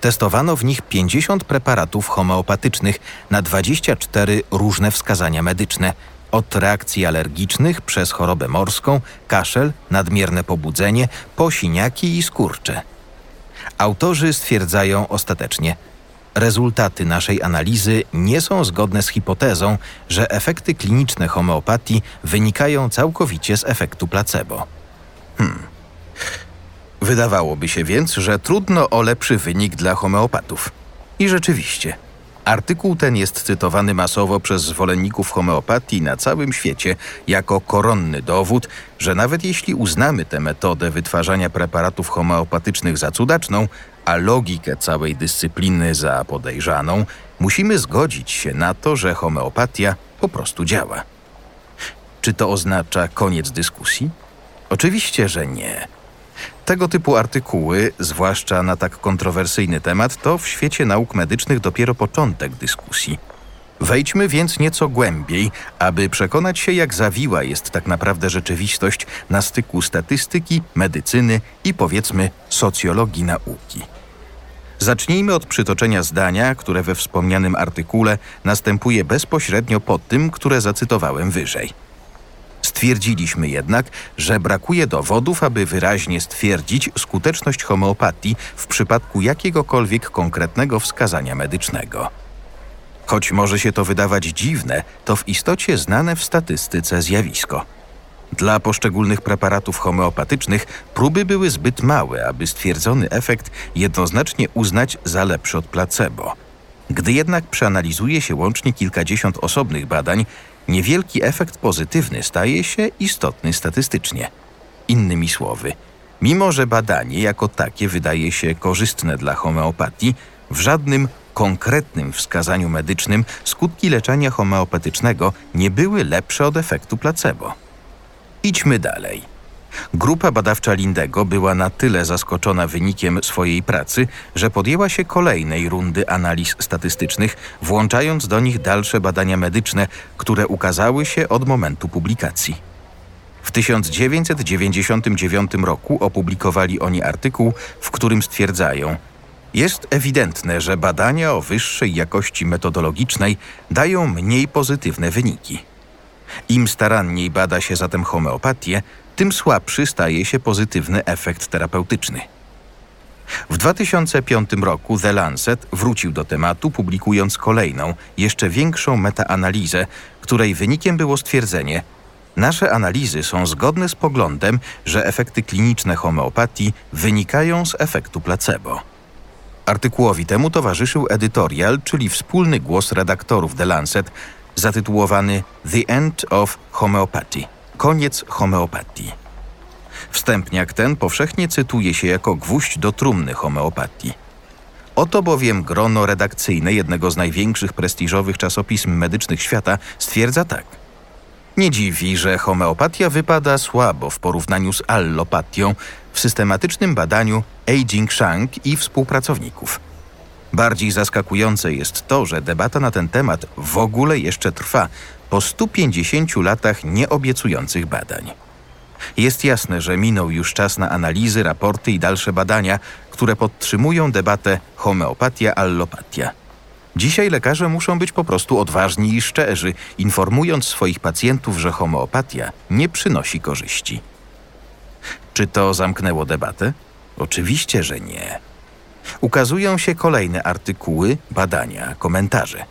Testowano w nich 50 preparatów homeopatycznych na 24 różne wskazania medyczne, od reakcji alergicznych przez chorobę morską, kaszel, nadmierne pobudzenie, po siniaki i skurcze. Autorzy stwierdzają ostatecznie, rezultaty naszej analizy nie są zgodne z hipotezą, że efekty kliniczne homeopatii wynikają całkowicie z efektu placebo. Hmm. Wydawałoby się więc, że trudno o lepszy wynik dla homeopatów. I rzeczywiście, artykuł ten jest cytowany masowo przez zwolenników homeopatii na całym świecie jako koronny dowód, że nawet jeśli uznamy tę metodę wytwarzania preparatów homeopatycznych za cudaczną, a logikę całej dyscypliny za podejrzaną, musimy zgodzić się na to, że homeopatia po prostu działa. Czy to oznacza koniec dyskusji? Oczywiście, że nie. Tego typu artykuły, zwłaszcza na tak kontrowersyjny temat, to w świecie nauk medycznych dopiero początek dyskusji. Wejdźmy więc nieco głębiej, aby przekonać się, jak zawiła jest tak naprawdę rzeczywistość na styku statystyki, medycyny i powiedzmy socjologii nauki. Zacznijmy od przytoczenia zdania, które we wspomnianym artykule następuje bezpośrednio po tym, które zacytowałem wyżej. Stwierdziliśmy jednak, że brakuje dowodów, aby wyraźnie stwierdzić skuteczność homeopatii w przypadku jakiegokolwiek konkretnego wskazania medycznego. Choć może się to wydawać dziwne, to w istocie znane w statystyce zjawisko. Dla poszczególnych preparatów homeopatycznych próby były zbyt małe, aby stwierdzony efekt jednoznacznie uznać za lepszy od placebo. Gdy jednak przeanalizuje się łącznie kilkadziesiąt osobnych badań, niewielki efekt pozytywny staje się istotny statystycznie. Innymi słowy, mimo że badanie jako takie wydaje się korzystne dla homeopatii, w żadnym konkretnym wskazaniu medycznym skutki leczenia homeopatycznego nie były lepsze od efektu placebo. Idźmy dalej. Grupa badawcza Lindego była na tyle zaskoczona wynikiem swojej pracy, że podjęła się kolejnej rundy analiz statystycznych, włączając do nich dalsze badania medyczne, które ukazały się od momentu publikacji. W 1999 roku opublikowali oni artykuł, w którym stwierdzają, jest ewidentne, że badania o wyższej jakości metodologicznej dają mniej pozytywne wyniki. Im staranniej bada się zatem homeopatię, tym słabszy staje się pozytywny efekt terapeutyczny. W 2005 roku The Lancet wrócił do tematu, publikując kolejną, jeszcze większą metaanalizę, której wynikiem było stwierdzenie: Nasze analizy są zgodne z poglądem, że efekty kliniczne homeopatii wynikają z efektu placebo. Artykułowi temu towarzyszył editorial, czyli wspólny głos redaktorów The Lancet, zatytułowany The End of Homeopathy koniec homeopatii. Wstępniak ten powszechnie cytuje się jako gwóźdź do trumny homeopatii. Oto bowiem grono redakcyjne jednego z największych prestiżowych czasopism medycznych świata stwierdza tak. Nie dziwi, że homeopatia wypada słabo w porównaniu z allopatią w systematycznym badaniu Aging Shank i współpracowników. Bardziej zaskakujące jest to, że debata na ten temat w ogóle jeszcze trwa po 150 latach nieobiecujących badań. Jest jasne, że minął już czas na analizy, raporty i dalsze badania, które podtrzymują debatę homeopatia-allopatia. Dzisiaj lekarze muszą być po prostu odważni i szczerzy, informując swoich pacjentów, że homeopatia nie przynosi korzyści. Czy to zamknęło debatę? Oczywiście, że nie. Ukazują się kolejne artykuły, badania, komentarze.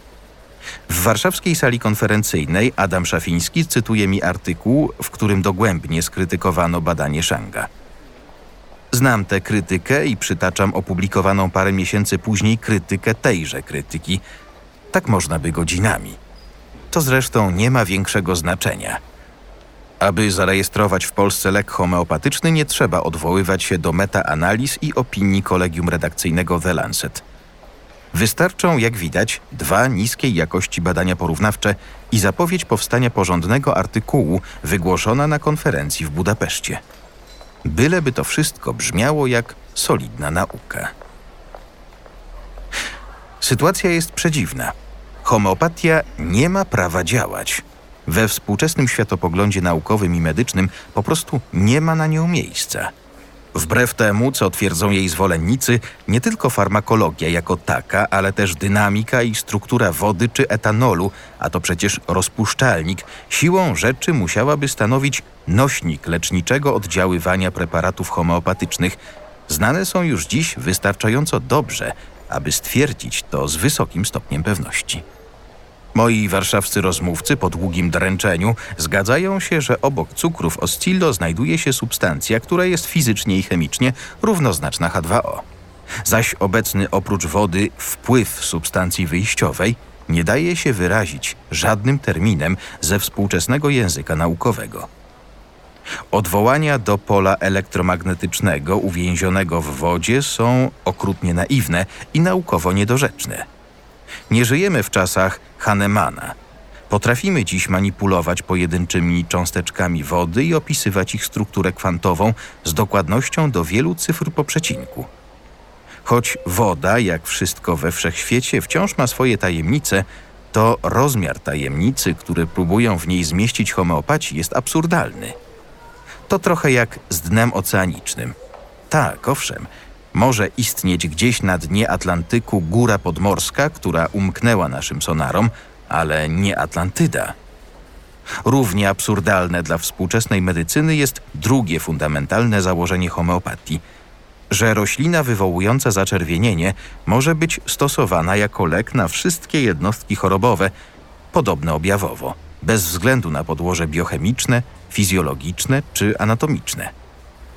W warszawskiej sali konferencyjnej Adam Szafiński cytuje mi artykuł, w którym dogłębnie skrytykowano badanie Shanga. Znam tę krytykę i przytaczam opublikowaną parę miesięcy później krytykę tejże krytyki. Tak można by godzinami. To zresztą nie ma większego znaczenia. Aby zarejestrować w Polsce lek homeopatyczny, nie trzeba odwoływać się do metaanaliz i opinii kolegium redakcyjnego The Lancet. Wystarczą, jak widać, dwa niskiej jakości badania porównawcze i zapowiedź powstania porządnego artykułu wygłoszona na konferencji w Budapeszcie. Byleby to wszystko brzmiało jak solidna nauka. Sytuacja jest przedziwna. Homeopatia nie ma prawa działać. We współczesnym światopoglądzie naukowym i medycznym po prostu nie ma na nią miejsca. Wbrew temu, co twierdzą jej zwolennicy, nie tylko farmakologia jako taka, ale też dynamika i struktura wody czy etanolu, a to przecież rozpuszczalnik, siłą rzeczy musiałaby stanowić nośnik leczniczego oddziaływania preparatów homeopatycznych. Znane są już dziś wystarczająco dobrze, aby stwierdzić to z wysokim stopniem pewności. Moi warszawscy rozmówcy po długim dręczeniu zgadzają się, że obok cukrów oscillo znajduje się substancja, która jest fizycznie i chemicznie równoznaczna H2O. Zaś obecny oprócz wody wpływ substancji wyjściowej nie daje się wyrazić żadnym terminem ze współczesnego języka naukowego. Odwołania do pola elektromagnetycznego uwięzionego w wodzie są okrutnie naiwne i naukowo niedorzeczne. Nie żyjemy w czasach Hahnemana. Potrafimy dziś manipulować pojedynczymi cząsteczkami wody i opisywać ich strukturę kwantową z dokładnością do wielu cyfr po przecinku. Choć woda, jak wszystko we wszechświecie, wciąż ma swoje tajemnice, to rozmiar tajemnicy, który próbują w niej zmieścić homeopaci, jest absurdalny. To trochę jak z dnem oceanicznym. Tak, owszem, może istnieć gdzieś na dnie Atlantyku góra podmorska, która umknęła naszym sonarom, ale nie Atlantyda. Równie absurdalne dla współczesnej medycyny jest drugie fundamentalne założenie homeopatii, że roślina wywołująca zaczerwienienie może być stosowana jako lek na wszystkie jednostki chorobowe, podobne objawowo, bez względu na podłoże biochemiczne, fizjologiczne czy anatomiczne.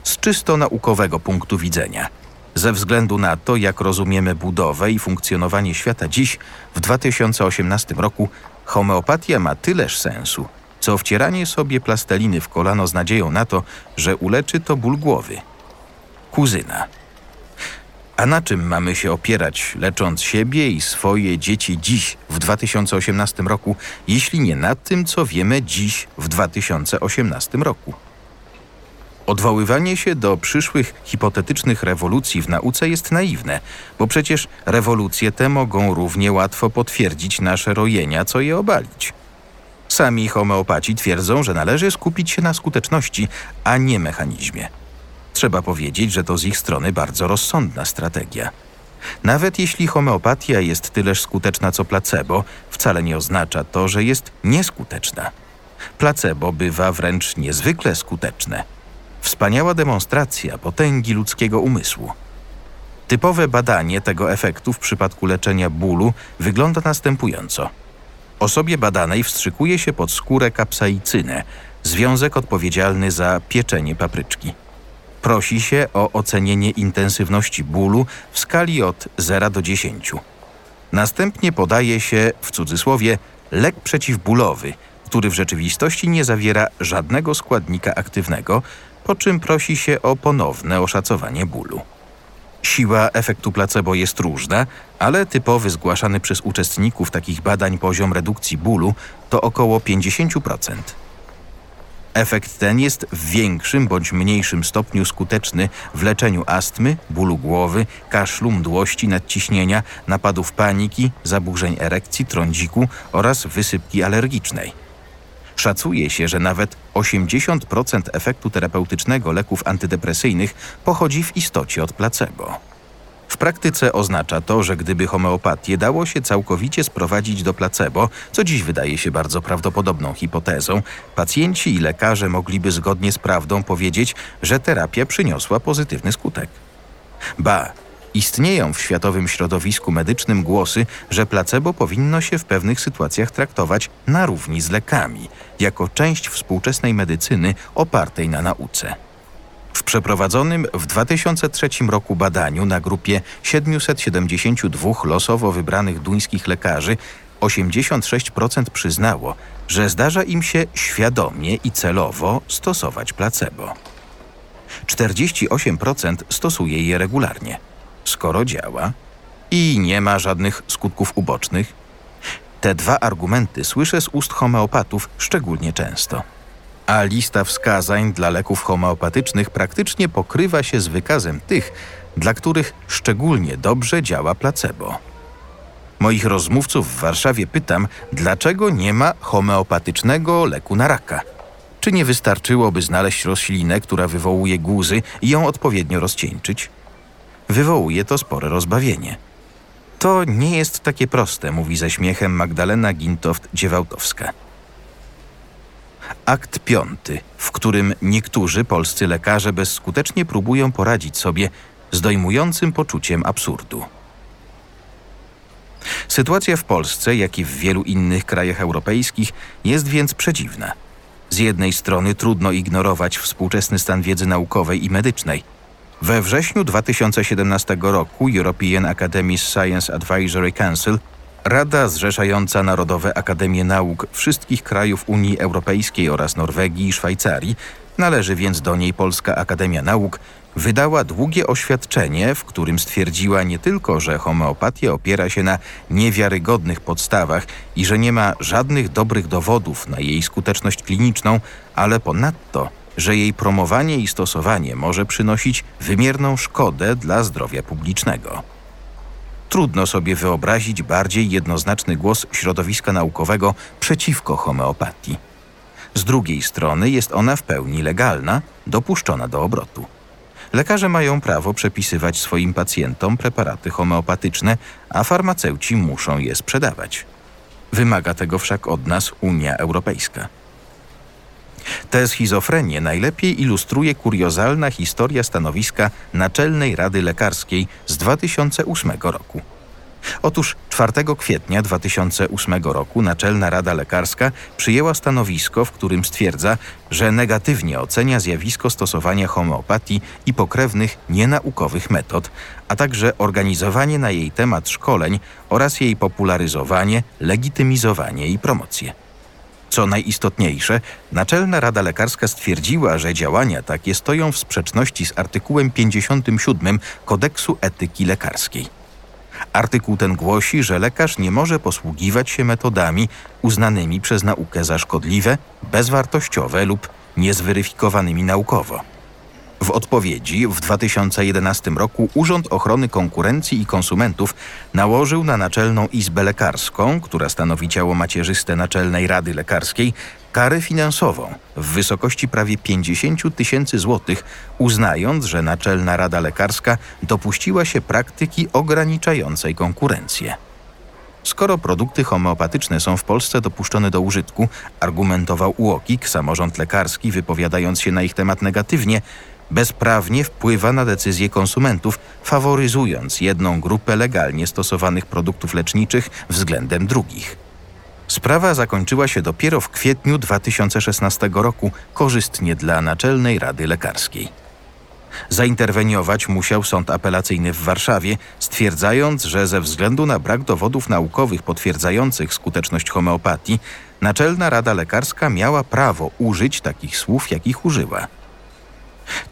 Z czysto naukowego punktu widzenia – ze względu na to, jak rozumiemy budowę i funkcjonowanie świata dziś, w 2018 roku, homeopatia ma tyleż sensu, co wcieranie sobie plasteliny w kolano z nadzieją na to, że uleczy to ból głowy. Kuzyna. A na czym mamy się opierać, lecząc siebie i swoje dzieci dziś, w 2018 roku, jeśli nie na tym, co wiemy dziś, w 2018 roku? Odwoływanie się do przyszłych hipotetycznych rewolucji w nauce jest naiwne, bo przecież rewolucje te mogą równie łatwo potwierdzić nasze rojenia, co je obalić. Sami homeopaci twierdzą, że należy skupić się na skuteczności, a nie mechanizmie. Trzeba powiedzieć, że to z ich strony bardzo rozsądna strategia. Nawet jeśli homeopatia jest tyleż skuteczna co placebo, wcale nie oznacza to, że jest nieskuteczna. Placebo bywa wręcz niezwykle skuteczne. Wspaniała demonstracja potęgi ludzkiego umysłu. Typowe badanie tego efektu w przypadku leczenia bólu wygląda następująco. Osobie badanej wstrzykuje się pod skórę kapsaicynę, związek odpowiedzialny za pieczenie papryczki. Prosi się o ocenienie intensywności bólu w skali od 0 do 10. Następnie podaje się, w cudzysłowie, lek przeciwbólowy, który w rzeczywistości nie zawiera żadnego składnika aktywnego, po czym prosi się o ponowne oszacowanie bólu. Siła efektu placebo jest różna, ale typowy zgłaszany przez uczestników takich badań poziom redukcji bólu to około 50%. Efekt ten jest w większym bądź mniejszym stopniu skuteczny w leczeniu astmy, bólu głowy, kaszlu, mdłości, nadciśnienia, napadów paniki, zaburzeń erekcji, trądziku oraz wysypki alergicznej. Szacuje się, że nawet 80% efektu terapeutycznego leków antydepresyjnych pochodzi w istocie od placebo. W praktyce oznacza to, że gdyby homeopatię dało się całkowicie sprowadzić do placebo, co dziś wydaje się bardzo prawdopodobną hipotezą, pacjenci i lekarze mogliby zgodnie z prawdą powiedzieć, że terapia przyniosła pozytywny skutek. Ba, Istnieją w światowym środowisku medycznym głosy, że placebo powinno się w pewnych sytuacjach traktować na równi z lekami, jako część współczesnej medycyny opartej na nauce. W przeprowadzonym w 2003 roku badaniu na grupie 772 losowo wybranych duńskich lekarzy 86% przyznało, że zdarza im się świadomie i celowo stosować placebo. 48% stosuje je regularnie. Skoro działa i nie ma żadnych skutków ubocznych, te dwa argumenty słyszę z ust homeopatów szczególnie często. A lista wskazań dla leków homeopatycznych praktycznie pokrywa się z wykazem tych, dla których szczególnie dobrze działa placebo. Moich rozmówców w Warszawie pytam, dlaczego nie ma homeopatycznego leku na raka. Czy nie wystarczyłoby znaleźć roślinę, która wywołuje guzy i ją odpowiednio rozcieńczyć? Wywołuje to spore rozbawienie. To nie jest takie proste, mówi ze śmiechem Magdalena Gintoft-Dziewałtowska. Akt piąty, w którym niektórzy polscy lekarze bezskutecznie próbują poradzić sobie z dojmującym poczuciem absurdu. Sytuacja w Polsce, jak i w wielu innych krajach europejskich, jest więc przedziwna. Z jednej strony trudno ignorować współczesny stan wiedzy naukowej i medycznej – we wrześniu 2017 roku European Academy Science Advisory Council, Rada zrzeszająca Narodowe Akademie Nauk wszystkich krajów Unii Europejskiej oraz Norwegii i Szwajcarii, należy więc do niej Polska Akademia Nauk, wydała długie oświadczenie, w którym stwierdziła nie tylko, że homeopatia opiera się na niewiarygodnych podstawach i że nie ma żadnych dobrych dowodów na jej skuteczność kliniczną, ale ponadto – że jej promowanie i stosowanie może przynosić wymierną szkodę dla zdrowia publicznego. Trudno sobie wyobrazić bardziej jednoznaczny głos środowiska naukowego przeciwko homeopatii. Z drugiej strony jest ona w pełni legalna, dopuszczona do obrotu. Lekarze mają prawo przepisywać swoim pacjentom preparaty homeopatyczne, a farmaceuci muszą je sprzedawać. Wymaga tego wszak od nas Unia Europejska. Tę schizofrenię najlepiej ilustruje kuriozalna historia stanowiska Naczelnej Rady Lekarskiej z 2008 roku. Otóż 4 kwietnia 2008 roku Naczelna Rada Lekarska przyjęła stanowisko, w którym stwierdza, że negatywnie ocenia zjawisko stosowania homeopatii i pokrewnych nienaukowych metod, a także organizowanie na jej temat szkoleń oraz jej popularyzowanie, legitymizowanie i promocję. Co najistotniejsze, Naczelna Rada Lekarska stwierdziła, że działania takie stoją w sprzeczności z artykułem 57 Kodeksu Etyki Lekarskiej. Artykuł ten głosi, że lekarz nie może posługiwać się metodami uznanymi przez naukę za szkodliwe, bezwartościowe lub niezweryfikowanymi naukowo. W odpowiedzi w 2011 roku Urząd Ochrony Konkurencji i Konsumentów nałożył na Naczelną Izbę Lekarską, która stanowi ciało macierzyste Naczelnej Rady Lekarskiej, karę finansową w wysokości prawie 50 tysięcy złotych, uznając, że Naczelna Rada Lekarska dopuściła się praktyki ograniczającej konkurencję. Skoro produkty homeopatyczne są w Polsce dopuszczone do użytku, argumentował UOKiK, samorząd lekarski, wypowiadając się na ich temat negatywnie, bezprawnie wpływa na decyzje konsumentów, faworyzując jedną grupę legalnie stosowanych produktów leczniczych względem drugich. Sprawa zakończyła się dopiero w kwietniu 2016 roku korzystnie dla Naczelnej Rady Lekarskiej. Zainterweniować musiał sąd apelacyjny w Warszawie, stwierdzając, że ze względu na brak dowodów naukowych potwierdzających skuteczność homeopatii, Naczelna Rada Lekarska miała prawo użyć takich słów, jakich użyła.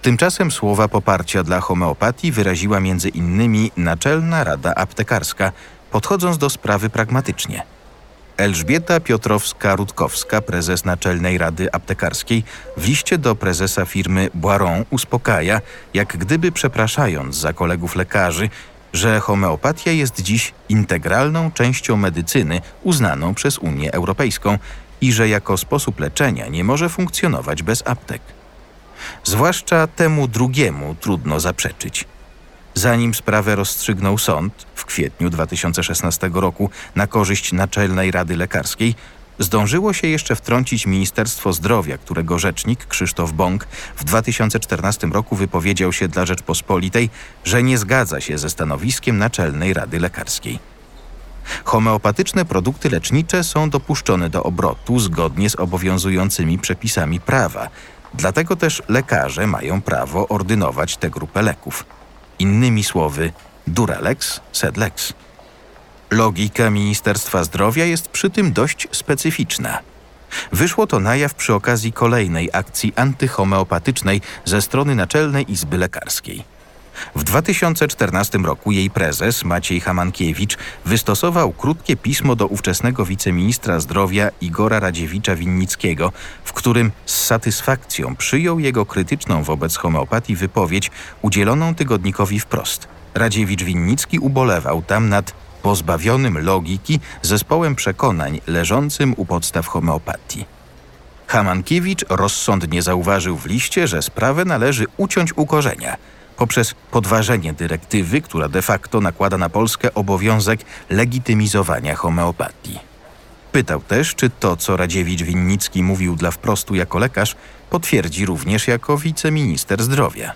Tymczasem słowa poparcia dla homeopatii wyraziła między innymi Naczelna Rada Aptekarska, podchodząc do sprawy pragmatycznie – Elżbieta Piotrowska-Rutkowska, prezes Naczelnej Rady Aptekarskiej, w liście do prezesa firmy Boiron uspokaja, jak gdyby przepraszając za kolegów lekarzy, że homeopatia jest dziś integralną częścią medycyny uznaną przez Unię Europejską i że jako sposób leczenia nie może funkcjonować bez aptek. Zwłaszcza temu drugiemu trudno zaprzeczyć. Zanim sprawę rozstrzygnął sąd w kwietniu 2016 roku na korzyść Naczelnej Rady Lekarskiej, zdążyło się jeszcze wtrącić Ministerstwo Zdrowia, którego rzecznik Krzysztof Bąk w 2014 roku wypowiedział się dla Rzeczpospolitej, że nie zgadza się ze stanowiskiem Naczelnej Rady Lekarskiej. Homeopatyczne produkty lecznicze są dopuszczone do obrotu zgodnie z obowiązującymi przepisami prawa, dlatego też lekarze mają prawo ordynować tę grupę leków. Innymi słowy, Duralex sed lex. Logika Ministerstwa Zdrowia jest przy tym dość specyficzna. Wyszło to na jaw przy okazji kolejnej akcji antyhomeopatycznej ze strony Naczelnej Izby Lekarskiej. W 2014 roku jej prezes Maciej Hamankiewicz wystosował krótkie pismo do ówczesnego wiceministra zdrowia Igora Radziewicza-Winnickiego, w którym z satysfakcją przyjął jego krytyczną wobec homeopatii wypowiedź udzieloną tygodnikowi wprost. Radziewicz-Winnicki ubolewał tam nad pozbawionym logiki zespołem przekonań leżącym u podstaw homeopatii. Hamankiewicz rozsądnie zauważył w liście, że sprawę należy uciąć u korzenia – poprzez podważenie dyrektywy, która de facto nakłada na Polskę obowiązek legitymizowania homeopatii. Pytał też, czy to, co Radziewicz-Winnicki mówił dla wprostu jako lekarz, potwierdzi również jako wiceminister zdrowia.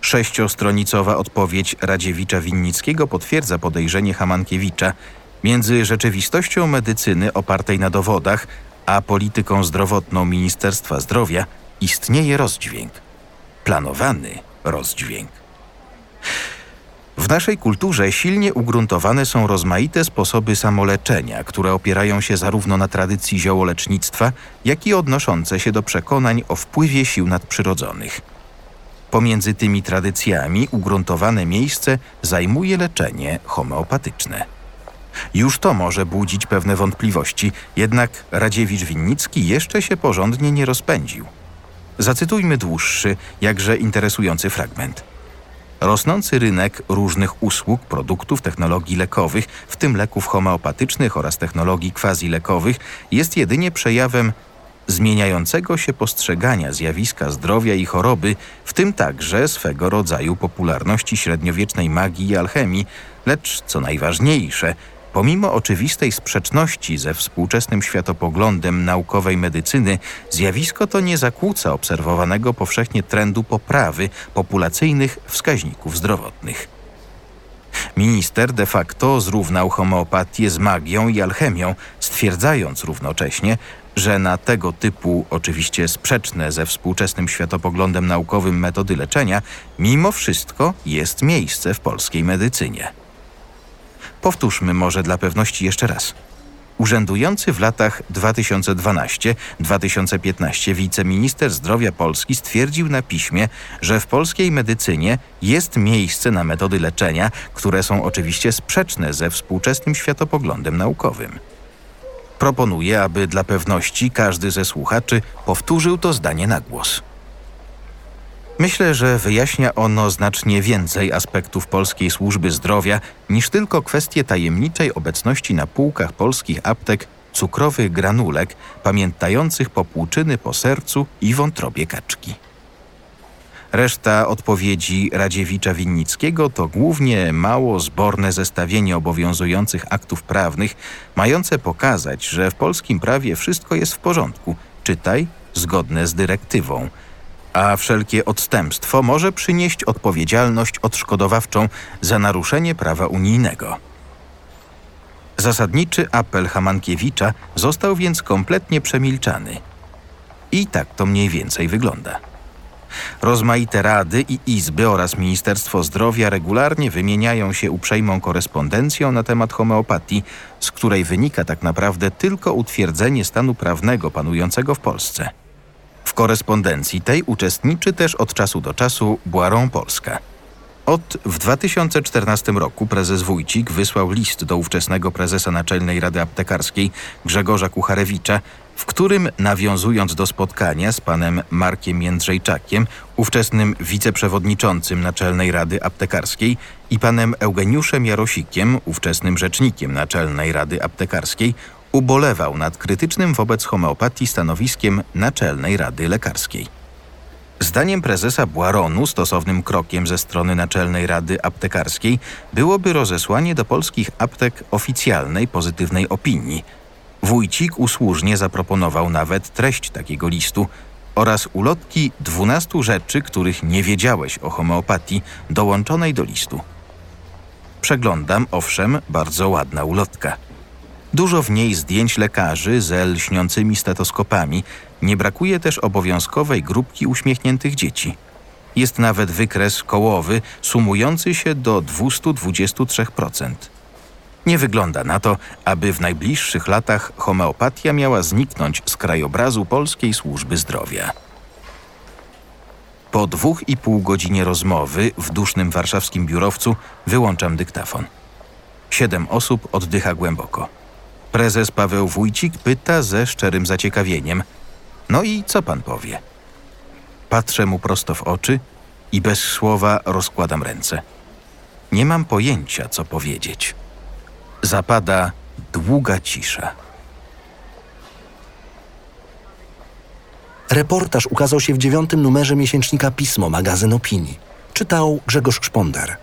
Sześciostronicowa odpowiedź Radziewicza-Winnickiego potwierdza podejrzenie Hamankiewicza między rzeczywistością medycyny opartej na dowodach, a polityką zdrowotną Ministerstwa Zdrowia istnieje rozdźwięk. Planowany rozdźwięk. W naszej kulturze silnie ugruntowane są rozmaite sposoby samoleczenia, które opierają się zarówno na tradycji ziołolecznictwa, jak i odnoszące się do przekonań o wpływie sił nadprzyrodzonych. Pomiędzy tymi tradycjami ugruntowane miejsce zajmuje leczenie homeopatyczne. Już to może budzić pewne wątpliwości, jednak Radziewicz-Winnicki jeszcze się porządnie nie rozpędził. Zacytujmy dłuższy, jakże interesujący fragment. Rosnący rynek różnych usług, produktów, technologii lekowych, w tym leków homeopatycznych oraz technologii quasi-lekowych, jest jedynie przejawem zmieniającego się postrzegania zjawiska zdrowia i choroby, w tym także swego rodzaju popularności średniowiecznej magii i alchemii, lecz co najważniejsze, Pomimo oczywistej sprzeczności ze współczesnym światopoglądem naukowej medycyny, zjawisko to nie zakłóca obserwowanego powszechnie trendu poprawy populacyjnych wskaźników zdrowotnych. Minister de facto zrównał homeopatię z magią i alchemią, stwierdzając równocześnie, że na tego typu, oczywiście sprzeczne ze współczesnym światopoglądem naukowym metody leczenia, mimo wszystko jest miejsce w polskiej medycynie. Powtórzmy może dla pewności jeszcze raz. Urzędujący w latach 2012-2015 wiceminister zdrowia Polski stwierdził na piśmie, że w polskiej medycynie jest miejsce na metody leczenia, które są oczywiście sprzeczne ze współczesnym światopoglądem naukowym. Proponuję, aby dla pewności każdy ze słuchaczy powtórzył to zdanie na głos. Myślę, że wyjaśnia ono znacznie więcej aspektów polskiej służby zdrowia niż tylko kwestię tajemniczej obecności na półkach polskich aptek cukrowych granulek pamiętających popłuczyny po sercu i wątrobie kaczki. Reszta odpowiedzi Radziewicza-Winnickiego to głównie mało zborne zestawienie obowiązujących aktów prawnych, mające pokazać, że w polskim prawie wszystko jest w porządku, czytaj, zgodne z dyrektywą – a wszelkie odstępstwo może przynieść odpowiedzialność odszkodowawczą za naruszenie prawa unijnego. Zasadniczy apel Hamankiewicza został więc kompletnie przemilczany. I tak to mniej więcej wygląda. Rozmaite rady i izby oraz Ministerstwo Zdrowia regularnie wymieniają się uprzejmą korespondencją na temat homeopatii, z której wynika tak naprawdę tylko utwierdzenie stanu prawnego panującego w Polsce. W korespondencji tej uczestniczy też od czasu do czasu Boiron Polska. Od w 2014 roku prezes Wójcik wysłał list do ówczesnego prezesa Naczelnej Rady Aptekarskiej Grzegorza Kucharewicza, w którym nawiązując do spotkania z panem Markiem Jędrzejczakiem, ówczesnym wiceprzewodniczącym Naczelnej Rady Aptekarskiej i panem Eugeniuszem Jarosikiem, ówczesnym rzecznikiem Naczelnej Rady Aptekarskiej, ubolewał nad krytycznym wobec homeopatii stanowiskiem Naczelnej Rady Lekarskiej. Zdaniem prezesa Błaronu stosownym krokiem ze strony Naczelnej Rady Aptekarskiej byłoby rozesłanie do polskich aptek oficjalnej pozytywnej opinii. Wójcik usłużnie zaproponował nawet treść takiego listu oraz ulotki 12 rzeczy, których nie wiedziałeś o homeopatii, dołączonej do listu. Przeglądam, owszem, bardzo ładna ulotka. Dużo w niej zdjęć lekarzy ze lśniącymi stetoskopami, nie brakuje też obowiązkowej grupki uśmiechniętych dzieci. Jest nawet wykres kołowy sumujący się do 223%. Nie wygląda na to, aby w najbliższych latach homeopatia miała zniknąć z krajobrazu polskiej służby zdrowia. Po dwóch i pół godzinie rozmowy w dusznym warszawskim biurowcu wyłączam dyktafon. Siedem osób oddycha głęboko. Prezes Paweł Wójcik pyta ze szczerym zaciekawieniem – no i co pan powie? Patrzę mu prosto w oczy i bez słowa rozkładam ręce. Nie mam pojęcia, co powiedzieć. Zapada długa cisza. Reportaż ukazał się w dziewiątym numerze miesięcznika Pismo, magazyn opinii. Czytał Grzegorz Szponder.